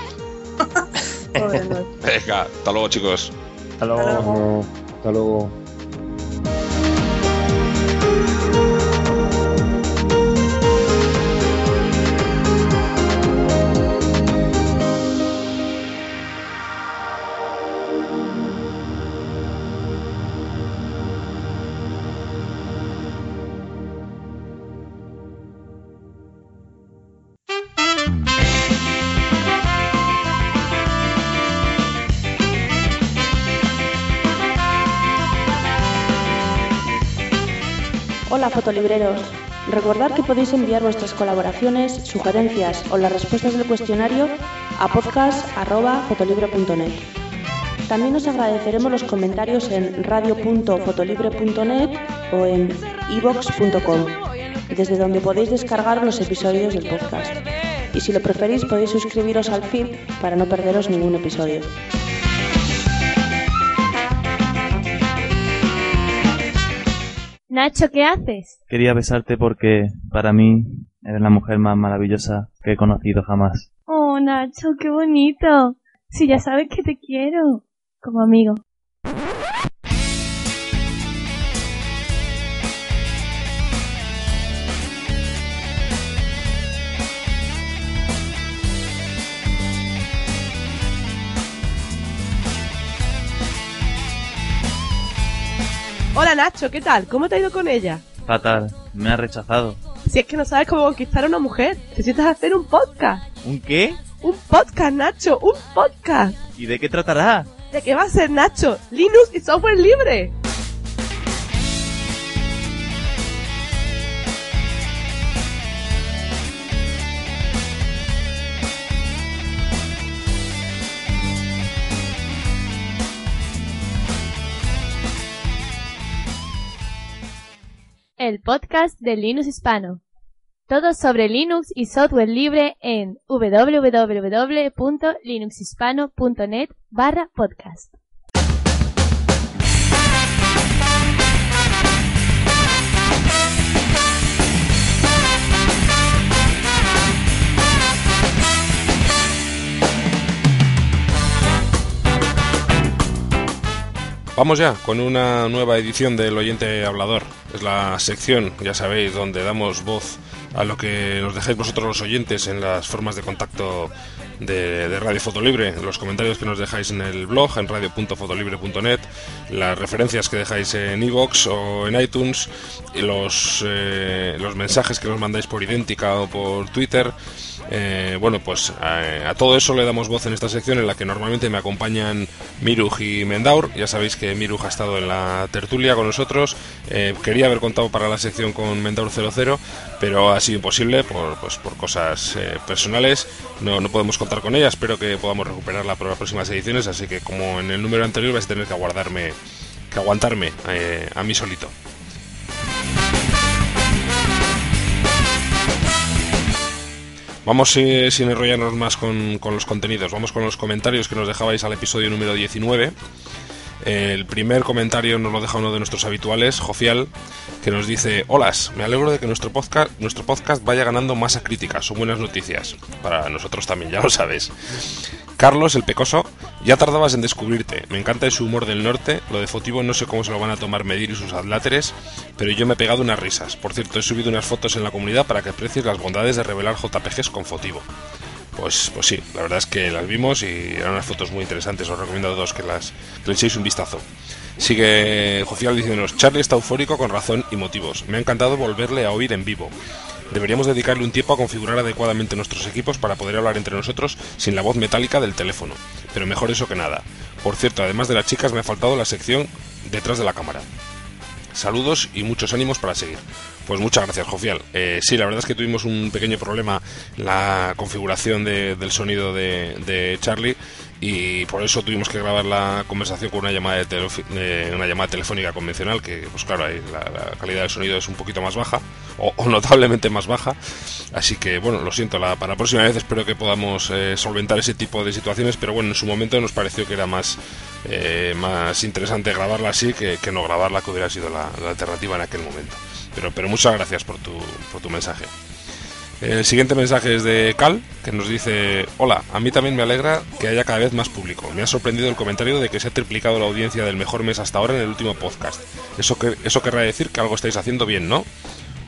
[SPEAKER 1] Venga, hasta luego chicos.
[SPEAKER 9] Hasta luego.
[SPEAKER 8] Hasta luego.
[SPEAKER 11] Hola fotolibreros. Recordad que podéis enviar vuestras colaboraciones, sugerencias o las respuestas del cuestionario a podcast.fotolibre.net. También os agradeceremos los comentarios en radio.fotolibre.net o en ivox.com, desde donde podéis descargar los episodios del podcast. Y si lo preferís podéis suscribiros al feed para no perderos ningún episodio.
[SPEAKER 12] Nacho, ¿qué haces?
[SPEAKER 13] Quería besarte porque, para mí, eres la mujer más maravillosa que he conocido jamás.
[SPEAKER 12] Oh, Nacho, qué bonito. Si ya sabes que te quiero, como amigo.
[SPEAKER 14] Hola Nacho, ¿qué tal? ¿Cómo te ha ido con ella?
[SPEAKER 13] Fatal, me ha rechazado.
[SPEAKER 14] Si es que no sabes cómo conquistar a una mujer, necesitas hacer un podcast.
[SPEAKER 13] ¿Un qué?
[SPEAKER 14] Un podcast, Nacho, un podcast.
[SPEAKER 13] ¿Y de qué tratará?
[SPEAKER 14] ¿De qué va a ser, Nacho? Linux y software libre.
[SPEAKER 12] El podcast de Linux Hispano. Todo sobre Linux y software libre en www.linuxhispano.net barra podcast.
[SPEAKER 1] Vamos ya con una nueva edición del Oyente Hablador. Es la sección, ya sabéis, donde damos voz lo que nos dejáis vosotros los oyentes en las formas de contacto de, de Radio Fotolibre, los comentarios que nos dejáis en el blog, en radio.fotolibre.net, las referencias que dejáis en iVoox o en iTunes, los, eh, los mensajes que nos mandáis por idéntica o por Twitter. Eh, bueno, pues a, a, todo eso le damos voz en esta sección en la que normalmente me acompañan Miruj y Mendaur. Ya sabéis que Miruj ha estado en la tertulia con nosotros. Eh, quería haber contado para la sección con Mendaur 00, pero ha sido imposible por, pues, por cosas eh, personales. No, no podemos contar con ella. Espero que podamos recuperarla para las próximas ediciones. Así que, como en el número anterior, vais a tener que aguardarme, que aguantarme a mí solito. Vamos eh, sin enrollarnos más con, con, los contenidos, vamos con los comentarios que nos dejabais al episodio número 19. El primer comentario nos lo deja uno de nuestros habituales, Jofial, que nos dice, holas, me alegro de que nuestro podcast, nuestro podcast vaya ganando masa crítica, son buenas noticias. Para nosotros también, ya lo sabes. Carlos, el pecoso, ya tardabas en descubrirte. Me encanta ese humor del norte. Lo de Fotivo no sé cómo se lo van a tomar Medir y sus adláteres, pero yo me he pegado unas risas. Por cierto, he subido unas fotos en la comunidad para que aprecies las bondades de revelar JPGs con Fotivo. Pues, pues sí, la verdad es que las vimos y eran unas fotos muy interesantes. Os recomiendo a todos que, las, que le echéis un vistazo. Sigue Jofial diciéndonos, Charlie está eufórico con razón y motivos. Me ha encantado volverle a oír en vivo. Deberíamos dedicarle un tiempo a configurar adecuadamente nuestros equipos para poder hablar entre nosotros sin la voz metálica del teléfono. Pero mejor eso que nada. Por cierto, además de las chicas me ha faltado la sección detrás de la cámara. Saludos y muchos ánimos para seguir. Pues muchas gracias, Jofial. Eh, sí, la verdad es que tuvimos un pequeño problema en la configuración de, del sonido de, Charlie y por eso tuvimos que grabar la conversación con una llamada, de de, una llamada telefónica convencional, que pues claro, ahí la, calidad del sonido es un poquito más baja, o, o notablemente más baja. Así que bueno, lo siento, la, para la próxima vez espero que podamos eh, solventar ese tipo de situaciones, pero bueno, en su momento nos pareció que era más, eh, más interesante grabarla así que, que, no grabarla, que hubiera sido la, la alternativa en aquel momento. Pero, pero muchas gracias por tu, por tu mensaje. El siguiente mensaje es de Cal, que nos dice, hola, a mí también me alegra que haya cada vez más público. Me ha sorprendido el comentario de que se ha triplicado la audiencia del mejor mes hasta ahora en el último podcast. Eso, que, eso querrá decir que algo estáis haciendo bien, ¿no?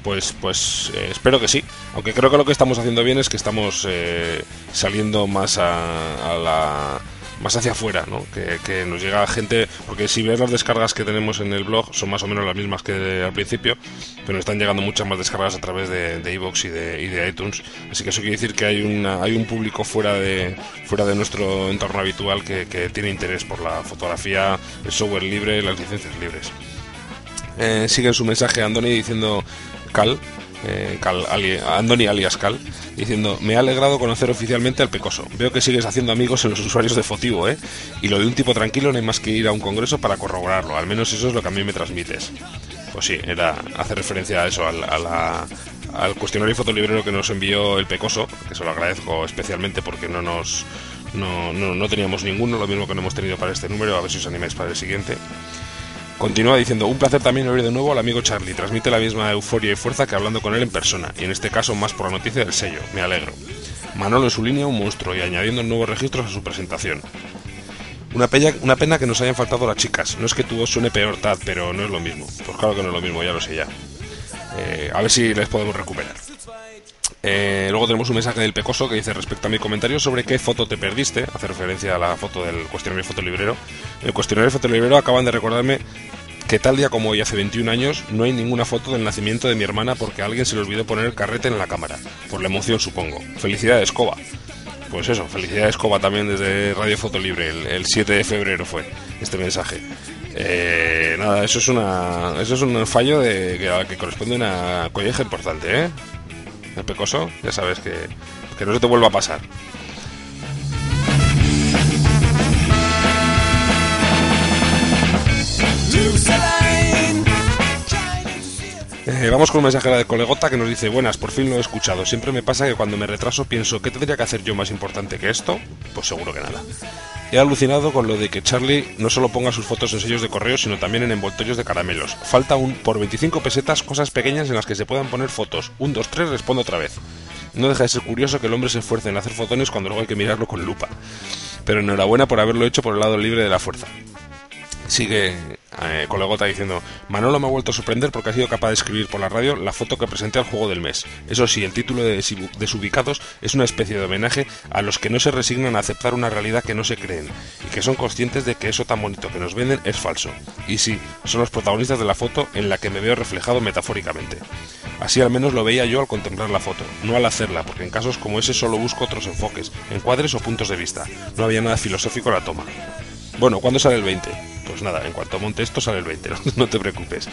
[SPEAKER 1] Pues, pues eh, espero que sí. Aunque creo que lo que estamos haciendo bien es que estamos eh, saliendo más a, a la más hacia afuera, ¿no? Que, nos llega gente, porque si ves las descargas que tenemos en el blog son más o menos las mismas que al principio, pero están llegando muchas más descargas a través de iVoox y, de, y de iTunes, así que eso quiere decir que hay, una, hay un público fuera de, fuera de nuestro entorno habitual que, tiene interés por la fotografía, el software libre y las licencias libres. Eh, sigue su mensaje Andoni diciendo Cal, eh, Cal ali- Andoni alias Cal, diciendo me ha alegrado conocer oficialmente al Pecoso. Veo que sigues haciendo amigos en los usuarios de Fotivo, ¿eh? Y lo de un tipo tranquilo no hay más que ir a un congreso para corroborarlo. Al menos eso es lo que a mí me transmites. Pues sí, era hacer referencia a eso, al, a la- al cuestionario fotolibrero que nos envió el Pecoso, que se lo agradezco especialmente porque no nos no, no, no teníamos ninguno, lo mismo que no hemos tenido para este número, a ver si os animáis para el siguiente. Continúa diciendo, un placer también oír de nuevo al amigo Charlie, transmite la misma euforia y fuerza que hablando con él en persona, y en este caso más por la noticia del sello, me alegro. Manolo en su línea un monstruo y añadiendo nuevos registros a su presentación. Una pena, una pena que nos hayan faltado las chicas, no es que tu voz suene peor, Tad, pero no es lo mismo. Pues claro que no es lo mismo, ya lo sé ya. Eh, a ver si les podemos recuperar. Eh, luego tenemos un mensaje del Pecoso que dice respecto a mi comentario sobre qué foto te perdiste, hace referencia a la foto del cuestionario fotolibrero. El cuestionario fotolibrero acaban de recordarme que tal día como hoy, hace 21 años, no hay ninguna foto del nacimiento de mi hermana porque alguien se le olvidó poner el carrete en la cámara. Por la emoción, supongo. Felicidades, Coba. Pues eso, felicidades, Coba, también desde Radio Fotolibre. El, el 7 de febrero fue este mensaje. Eh, nada, eso es una eso es un fallo de, que, que corresponde a una colleja importante, ¿eh? El pecoso, ya sabes que, que no se te vuelva a pasar. Eh, vamos con un mensaje de colegota que nos dice Buenas, por fin lo he escuchado. Siempre me pasa que cuando me retraso pienso ¿Qué tendría que hacer yo más importante que esto? Pues seguro que nada. He alucinado con lo de que Charlie no solo ponga sus fotos en sellos de correo, sino también en envoltorios de caramelos. Falta un por 25 pesetas cosas pequeñas en las que se puedan poner fotos. Un, dos, tres, respondo otra vez. No deja de ser curioso que el hombre se esfuerce en hacer fotones cuando luego hay que mirarlo con lupa. Pero enhorabuena por haberlo hecho por el lado libre de la fuerza. Sigue eh, Colegota diciendo Manolo me ha vuelto a sorprender porque ha sido capaz de escribir por la radio la foto que presenté al juego del mes. Eso sí, el título de Desubicados es una especie de homenaje a los que no se resignan a aceptar una realidad que no se creen y que son conscientes de que eso tan bonito que nos venden es falso. Y sí, son los protagonistas de la foto en la que me veo reflejado metafóricamente. Así al menos lo veía yo al contemplar la foto, no al hacerla, porque en casos como ese solo busco otros enfoques, encuadres o puntos de vista. No había nada filosófico en la toma. Bueno, ¿cuándo sale el 20? Pues nada, en cuanto monte esto sale el 20, no, no te preocupes.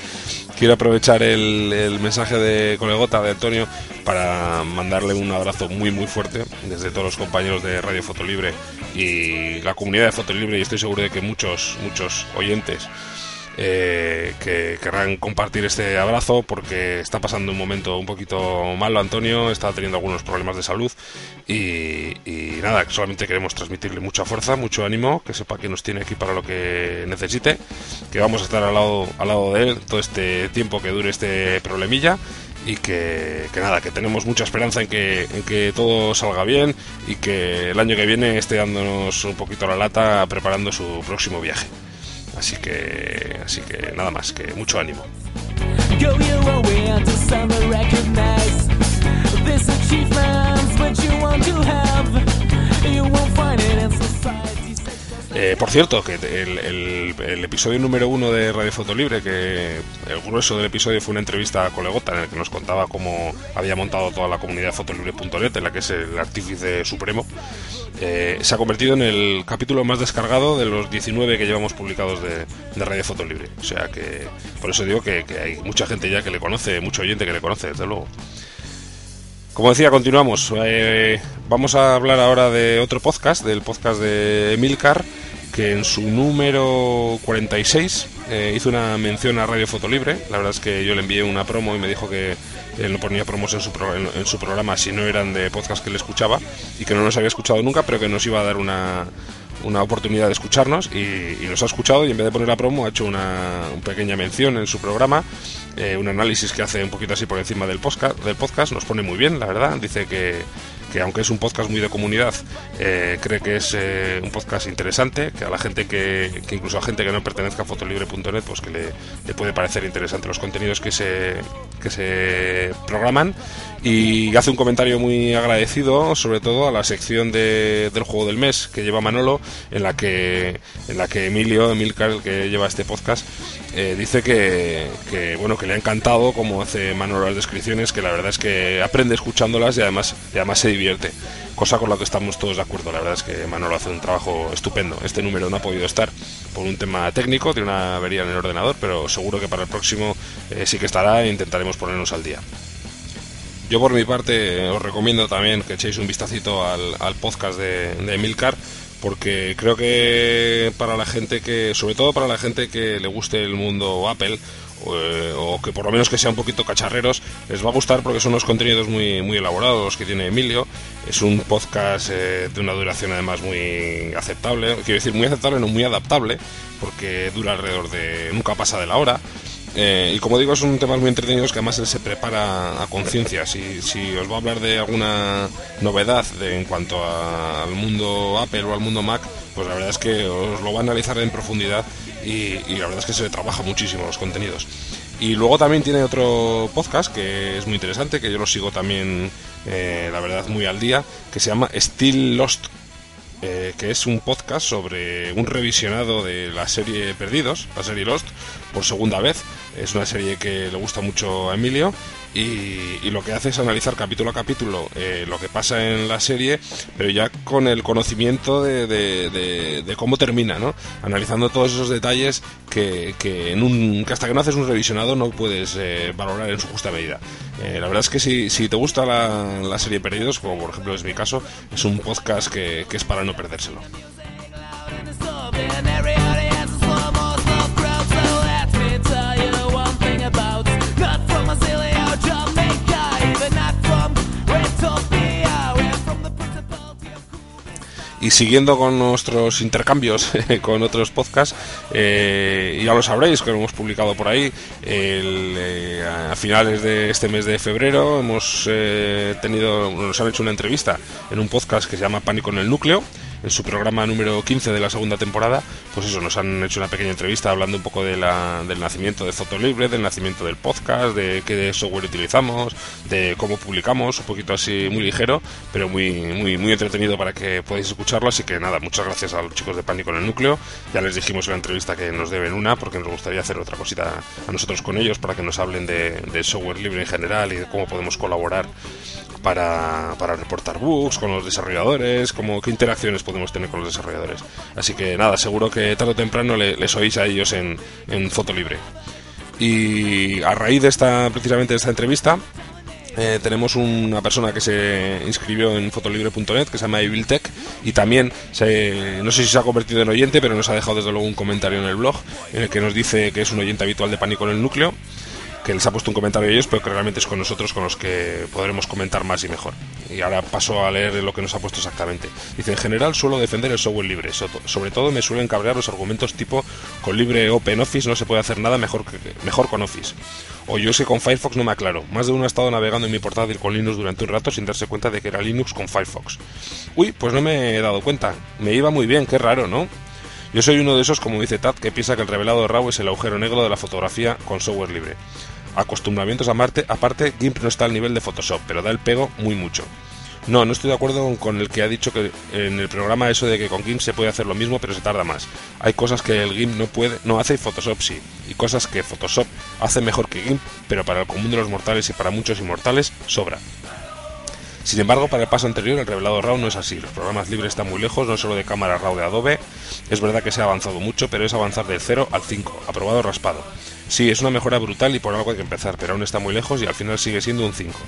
[SPEAKER 1] Quiero aprovechar el, el mensaje de colegota de Antonio para mandarle un abrazo muy muy fuerte desde todos los compañeros de Radio Fotolibre y la comunidad de Fotolibre y estoy seguro de que muchos, muchos oyentes eh, que querrán compartir este abrazo porque está pasando un momento un poquito malo Antonio, está teniendo algunos problemas de salud y, nada, solamente queremos transmitirle mucha fuerza, mucho ánimo, que sepa que nos tiene aquí para lo que necesite, que vamos a estar al lado, al lado de él todo este tiempo que dure este problemilla y que, que nada, que tenemos mucha esperanza en que, en que todo salga bien y que el año que viene esté dándonos un poquito la lata preparando su próximo viaje. Así que, así que nada más, que mucho ánimo. Eh, por cierto, que el, episodio número uno de Radio Fotolibre, que el grueso del episodio fue una entrevista a Colegota en el que nos contaba cómo había montado toda la comunidad fotolibre.net, en la que es el artífice supremo, eh, se ha convertido en el capítulo más descargado de los 19 que llevamos publicados de, de Radio Fotolibre. O sea que, por eso digo que, que hay mucha gente ya que le conoce, mucho oyente que le conoce, desde luego. Como decía, continuamos. Eh, vamos a hablar ahora de otro podcast, del podcast de Emilcar, que en su número 46 eh, hizo una mención a Radio Fotolibre. La verdad es que yo le envié una promo y me dijo que él no ponía promos en su, pro- en, su programa si no eran de podcast que él escuchaba y que no nos había escuchado nunca, pero que nos iba a dar una, una oportunidad de escucharnos y, y nos ha escuchado y en vez de poner la promo ha hecho una, una pequeña mención en su programa, eh, un análisis que hace un poquito así por encima del podcast, del podcast, nos pone muy bien, la verdad, dice que, que aunque es un podcast muy de comunidad, eh, cree que es eh, un podcast interesante, que a la gente que, que incluso a gente que no pertenezca a fotolibre.net, pues que le, le puede parecer interesante los contenidos que se, que se programan. Y hace un comentario muy agradecido sobre todo a la sección de- del juego del mes que lleva Manolo en la que en la que Emilio Emilcar el que lleva este podcast eh, dice que, que, bueno que le ha encantado como hace Manolo las descripciones que la verdad es que aprende escuchándolas y además además se divierte cosa con la que estamos todos de acuerdo la verdad es que Manolo hace un trabajo estupendo este número no ha podido estar por un tema técnico, tiene una avería en el ordenador, pero seguro que para el próximo eh, sí que estará e intentaremos ponernos al día. Yo por mi parte os recomiendo también que echéis un vistacito al, al podcast de, de Emilcar porque creo que para la gente que, sobre todo para la gente que le guste el mundo Apple o, eh, o que por lo menos que sea un poquito cacharreros, les va a gustar porque son unos contenidos muy, muy elaborados que tiene Emilio. Es un podcast eh, de una duración además muy aceptable, quiero decir muy aceptable, no muy adaptable, porque dura alrededor de, nunca pasa de la hora. Eh, y como digo, son temas muy entretenidos que además él se prepara a conciencia. Si, si os va a hablar de alguna novedad de, en cuanto al mundo Apple o al mundo Mac, pues la verdad es que os lo va a analizar en profundidad y, y la verdad es que se trabaja muchísimo los contenidos. Y luego también tiene otro podcast que es muy interesante, que yo lo sigo también, eh, la verdad, muy al día, que se llama Still Lost eh, que es un podcast sobre un revisionado de la serie Perdidos, la serie Lost, por segunda vez. Es una serie que le gusta mucho a Emilio y, y lo que hace es analizar capítulo a capítulo eh, lo que pasa en la serie, pero ya con el conocimiento de, de- de- de cómo termina, ¿no? Analizando todos esos detalles que, que en un, que hasta que no haces un revisionado no puedes eh, valorar en su justa medida. Eh, la verdad es que si, si te gusta la, la serie Perdidos, como por ejemplo es mi caso, es un podcast que, que es para no perdérselo. Y siguiendo con nuestros intercambios con otros podcasts, eh, ya lo sabréis que lo hemos publicado por ahí. el, eh, a finales de este mes de febrero hemos eh, tenido, nos han hecho una entrevista en un podcast que se llama Pánico en el Núcleo. En su programa número 15 de la segunda temporada, pues eso, nos han hecho una pequeña entrevista hablando un poco de la- del nacimiento de Fotolibre, del nacimiento del podcast, de qué software utilizamos, de cómo publicamos, un poquito así muy ligero, pero muy, muy, muy entretenido para que podáis escucharlo. Así que nada, muchas gracias a los chicos de Pánico en el Núcleo. Ya les dijimos en la entrevista que nos deben una, porque nos gustaría hacer otra cosita a nosotros con ellos para que nos hablen de, de software libre en general y de cómo podemos colaborar para, para reportar bugs con los desarrolladores, como qué interacciones podemos tener con los desarrolladores. Así que nada, seguro que tarde o temprano le- les oís a ellos en, en Foto Libre. Y a raíz de esta, precisamente de esta entrevista, eh, tenemos una persona que se inscribió en fotolibre.net que se llama Eviltech y también se- no sé si se ha convertido en oyente pero nos ha dejado desde luego un comentario en el blog en el que nos dice que es un oyente habitual de Pánico en el Núcleo que les ha puesto un comentario a ellos, pero que realmente es con nosotros con los que podremos comentar más y mejor. Y ahora paso a leer lo que nos ha puesto exactamente. Dice, en general suelo defender el software libre, so- sobre todo me suelen cabrear los argumentos tipo, con libre OpenOffice no se puede hacer nada mejor, que, mejor con Office. O yo es que con Firefox no me aclaro. Más de uno ha estado navegando en mi portátil con Linux durante un rato sin darse cuenta de que era Linux con Firefox. Uy, pues no me he dado cuenta. Me iba muy bien, qué raro, ¿no? Yo soy uno de esos, como dice Tad, que piensa que el revelado de RAW es el agujero negro de la fotografía con software libre. Acostumbramientos a Marte, aparte, GIMP no está al nivel de Photoshop, pero da el pego muy mucho. No, no estoy de acuerdo con- el que ha dicho que en el programa eso de que con GIMP se puede hacer lo mismo, pero se tarda más. Hay cosas que el GIMP no puede, no hace y Photoshop sí, y cosas que Photoshop hace mejor que GIMP, pero para el común de los mortales y para muchos inmortales sobra. Sin embargo, para el paso anterior, el revelado RAW no es así. Los programas libres están muy lejos, no solo de cámara RAW de Adobe. Es verdad que se ha avanzado mucho, pero es avanzar del 0 al 5, aprobado raspado. Sí, es una mejora brutal y por algo hay que empezar, pero aún está muy lejos y al final sigue siendo un 5.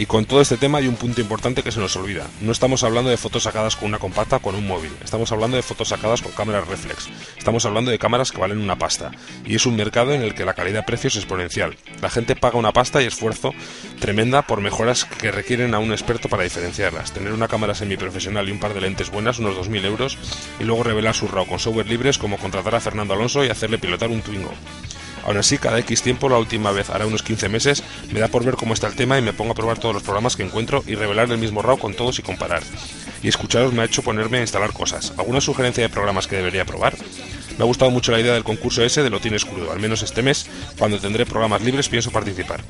[SPEAKER 1] Y con todo este tema hay un punto importante que se nos olvida. No estamos hablando de fotos sacadas con una compacta con un móvil. Estamos hablando de fotos sacadas con cámaras reflex. Estamos hablando de cámaras que valen una pasta. Y es un mercado en el que la calidad-precio es exponencial. La gente paga una pasta y esfuerzo tremenda por mejoras que requieren a un experto para diferenciarlas. Tener una cámara semiprofesional y un par de lentes buenas, unos 2.000 euros, y luego revelar su RAW con software libres como contratar a Fernando Alonso y hacerle pilotar un Twingo. Aún así, cada X tiempo, la última vez hará unos 15 meses, me da por ver cómo está el tema y me pongo a probar todos los programas que encuentro y revelar el mismo RAW con todos y comparar. Y escucharos me ha hecho ponerme a instalar cosas. ¿Alguna sugerencia de programas que debería probar? Me ha gustado mucho la idea del concurso ese de lo tienes crudo. Al menos este mes, cuando tendré programas libres, pienso participar.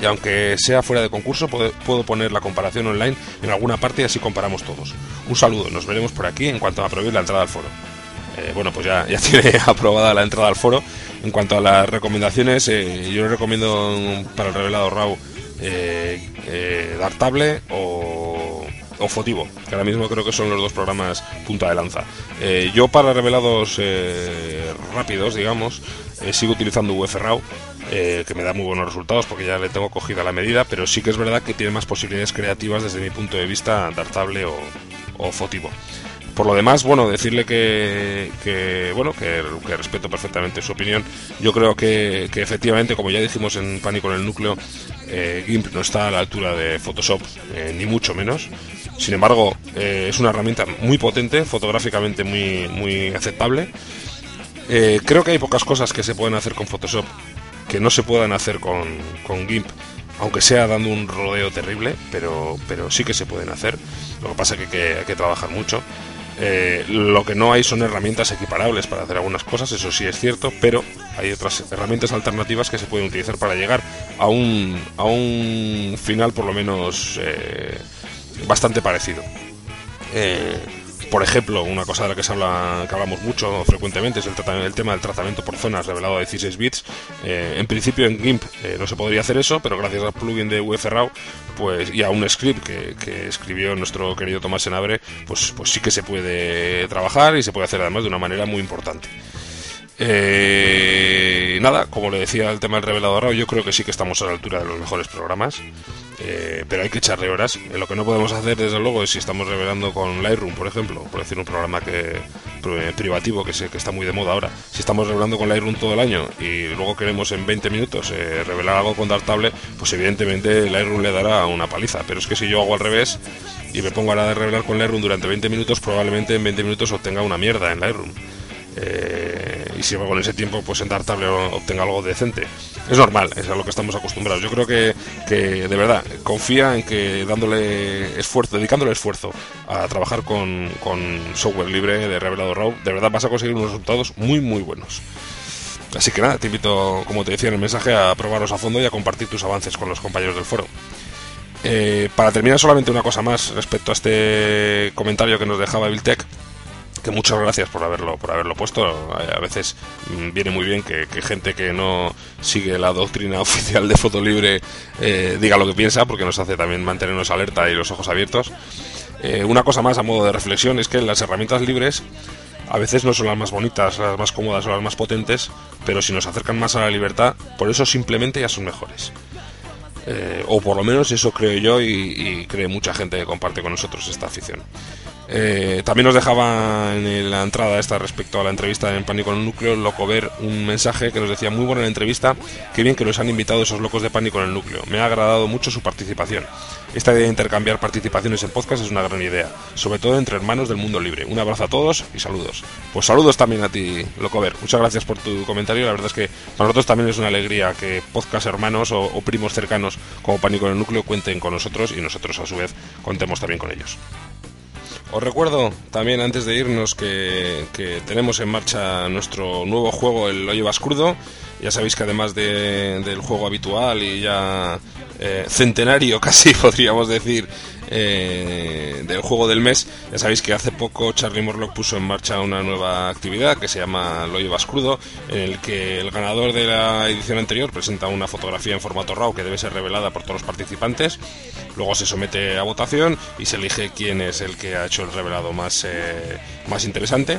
[SPEAKER 1] Y aunque sea fuera de concurso, puedo poner la comparación online en alguna parte y así comparamos todos. Un saludo, nos veremos por aquí en cuanto aprobéis la entrada al foro. Eh, bueno, pues ya, ya tiene aprobada la entrada al foro. En cuanto a las recomendaciones, eh, yo recomiendo para el revelado RAW eh, eh, Dartable o, o Fotivo, que ahora mismo creo que son los dos programas punta de lanza. Yo para revelados rápidos, digamos, sigo utilizando UFRAW, eh, que me da muy buenos resultados porque ya le tengo cogida la medida, pero sí que es verdad que tiene más posibilidades creativas desde mi punto de vista adaptable o, o Fotivo. Por lo demás, bueno, decirle que, bueno, que, respeto perfectamente su opinión. Yo creo que, efectivamente, como ya dijimos en Pánico en el Núcleo, eh, GIMP no está a la altura de Photoshop, eh, ni mucho menos. Sin embargo, eh, es una herramienta muy potente, fotográficamente muy, muy aceptable. Creo que hay pocas cosas que se pueden hacer con Photoshop que no se puedan hacer con, GIMP, aunque sea dando un rodeo terrible, pero, pero sí que se pueden hacer. Lo que pasa es que hay que trabajar mucho. Eh, lo que no hay son herramientas equiparables para hacer algunas cosas, eso sí es cierto, pero hay otras herramientas alternativas que se pueden utilizar para llegar a un, a un final por lo menos eh, bastante parecido. Eh, por ejemplo, una cosa de la que se habla, que hablamos mucho frecuentemente es el, el tema del tratamiento por zonas revelado a 16 bits. Eh, en principio en GIMP eh, no se podría hacer eso, pero gracias al plugin de UFRAW pues, y a un script que, que escribió nuestro querido Tomás Senabre, pues, pues sí que se puede trabajar y se puede hacer además de una manera muy importante. Eh, nada, como le decía el tema del revelador, yo creo que sí que estamos a la altura de los mejores programas, eh, pero hay que echarle horas. Eh, lo que no podemos hacer, desde luego, es si estamos revelando con Lightroom, por ejemplo, por decir un programa que pri- privativo que, sé, que está muy de moda ahora. Si estamos revelando con Lightroom todo el año y luego queremos en 20 minutos eh, revelar algo con Dartable, pues evidentemente Lightroom le dará una paliza. Pero es que si yo hago al revés y me pongo ahora de revelar con Lightroom durante 20 minutos, probablemente en 20 minutos obtenga una mierda en Lightroom. Eh, y si con ese tiempo pues en Dartable obtenga algo decente. Es normal, es a lo que estamos acostumbrados. Yo creo que, que de verdad confía en que dándole esfuerzo, dedicándole esfuerzo a trabajar con, con software libre de revelado RAW, de verdad vas a conseguir unos resultados muy muy buenos. Así que nada, te invito, como te decía en el mensaje, a probarlos a fondo y a compartir tus avances con los compañeros del foro. Eh, para terminar solamente una cosa más respecto a este comentario que nos dejaba Viltec que muchas gracias por haberlo por haberlo puesto a veces mm, viene muy bien que, gente que no sigue la doctrina oficial de foto libre eh, diga lo que piensa porque nos hace también mantenernos alerta y los ojos abiertos Eh, una cosa más a modo de reflexión es que las herramientas libres a veces no son las más bonitas, las más cómodas o las más potentes, pero si nos acercan más a la libertad, por eso simplemente ya son mejores. Eh, o por lo menos eso creo yo y, y cree mucha gente que comparte con nosotros esta afición. Eh, también nos dejaba en la entrada esta respecto a la entrevista en Pánico en el Núcleo, Loco Ver, un mensaje que nos decía muy buena la entrevista, qué bien que nos han invitado esos locos de Pánico en el Núcleo. Me ha agradado mucho su participación. Esta idea de intercambiar participaciones en podcast es una gran idea, sobre todo entre hermanos del mundo libre. Un abrazo a todos y saludos. Pues saludos también a ti, Loco Ver. Muchas gracias por tu comentario. La verdad es que para nosotros también es una alegría que podcast hermanos o, o primos cercanos como Pánico en el Núcleo cuenten con nosotros y nosotros a su vez contemos también con ellos. Os recuerdo también antes de irnos que, que tenemos en marcha nuestro nuevo juego, el llevas crudo. Ya sabéis que además de- del juego habitual y ya eh, centenario casi podríamos decir eh, del juego del mes, ya sabéis que hace poco Charlie Morlock puso en marcha una nueva actividad que se llama Lo llevas crudo, en el que el ganador de la edición anterior presenta una fotografía en formato RAW que debe ser revelada por todos los participantes. Luego se somete a votación y se elige quién es el que ha hecho el revelado más, eh, más interesante.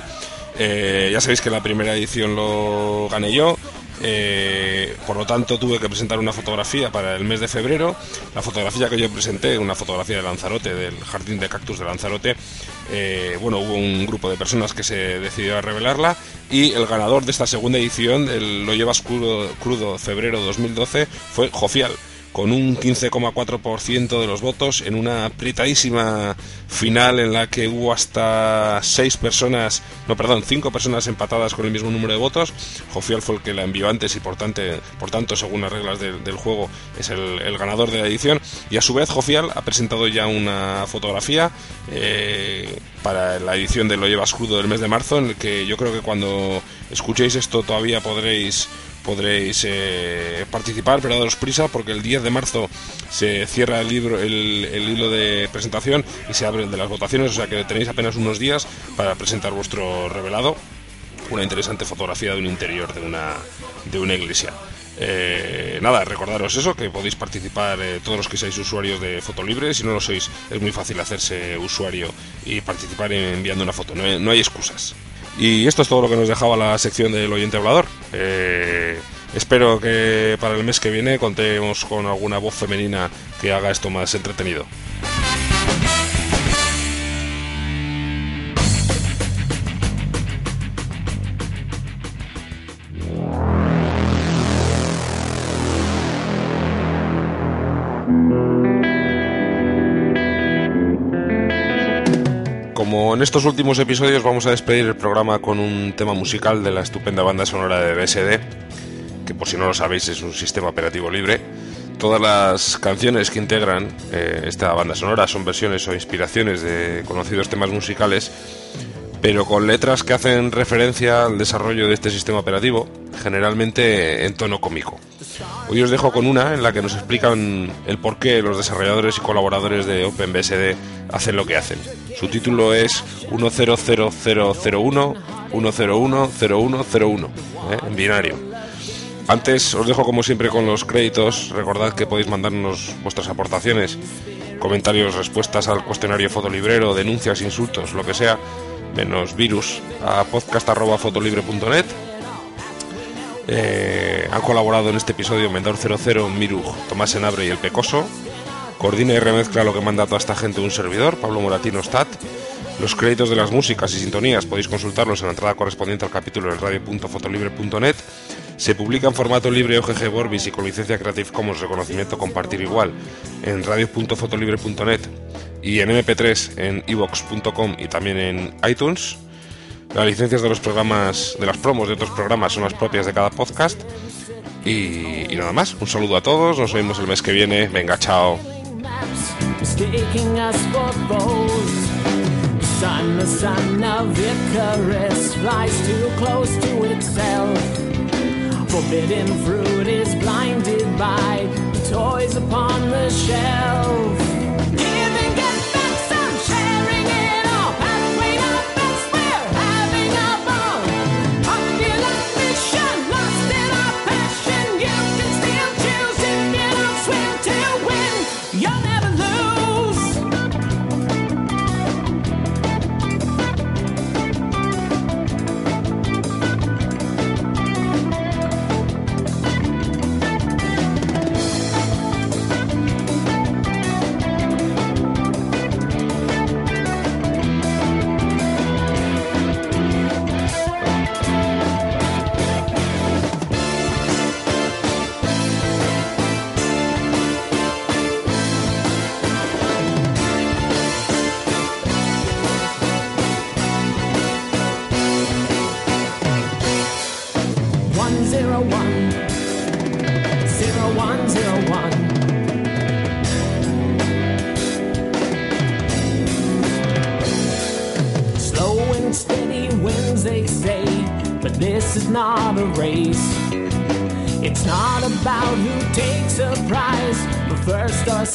[SPEAKER 1] Eh, ya sabéis que la primera edición lo gané yo. Eh, por lo tanto, tuve que presentar una fotografía para el mes de febrero. La fotografía que yo presenté, una fotografía de Lanzarote, del jardín de cactus de Lanzarote. eh, bueno, hubo un grupo de personas que se decidió a revelarla. Y el ganador de esta segunda edición, del Lo llevas crudo, crudo febrero 2012, fue Jofial con un 15,4% de los votos en una apretadísima final en la que hubo hasta seis personas, no, perdón, cinco personas empatadas con el mismo número de votos. Jofial fue el que la envió antes y por tanto, por tanto según las reglas del, juego, es el, el ganador de la edición. Y a su vez, Jofial ha presentado ya una fotografía eh, para la edición de Lo Llevas Crudo del mes de marzo, en el que yo creo que cuando escuchéis esto todavía podréis podréis eh, participar, pero daros prisa porque el 10 de marzo se cierra el libro, el, el hilo de presentación y se abre el de las votaciones, o sea que tenéis apenas unos días para presentar vuestro revelado, una interesante fotografía de un interior de una, de una iglesia. Eh, nada, recordaros eso, que podéis participar eh, todos los que seáis usuarios de Fotolibre. Si no lo sois, es muy fácil hacerse usuario y participar enviando una foto. No no hay excusas. Y esto es todo lo que nos dejaba la sección del oyente hablador. Eh, espero que para el mes que viene contemos con alguna voz femenina que haga esto más entretenido. En estos últimos episodios vamos a despedir el programa con un tema musical de la estupenda banda sonora de BSD, que por si no lo sabéis es un sistema operativo libre. Todas las canciones que integran eh, esta banda sonora son versiones o inspiraciones de conocidos temas musicales, pero con letras que hacen referencia al desarrollo de este sistema operativo, generalmente en tono cómico. Hoy os dejo con una en la que nos explican el por qué los desarrolladores y colaboradores de OpenBSD hacen lo que hacen. Su título es 100001 1010101 ¿eh? en binario. Antes os dejo como siempre con los créditos. Recordad que podéis mandarnos vuestras aportaciones, comentarios, respuestas al cuestionario fotolibrero, denuncias, insultos, lo que sea, menos virus, a podcast.fotolibre.net. Eh, han colaborado en este episodio Mendor 00, Miru, Tomás Enabre y El Pecoso. Coordina y remezcla lo que manda toda esta gente un servidor, Pablo Moratino Stat. Los créditos de las músicas y sintonías podéis consultarlos en la entrada correspondiente al capítulo en radio.fotolibre.net. Se publica en formato libre OGG Vorbis y con licencia Creative Commons reconocimiento compartir igual en radio.fotolibre.net y en mp3 en evox.com y también en iTunes. Las licencias de los programas, de las promos de otros programas son las propias de cada podcast. Y, nada más, un saludo a todos, nos vemos el mes que viene. Venga, chao.
[SPEAKER 5] A race. It's not about who takes a prize, but first or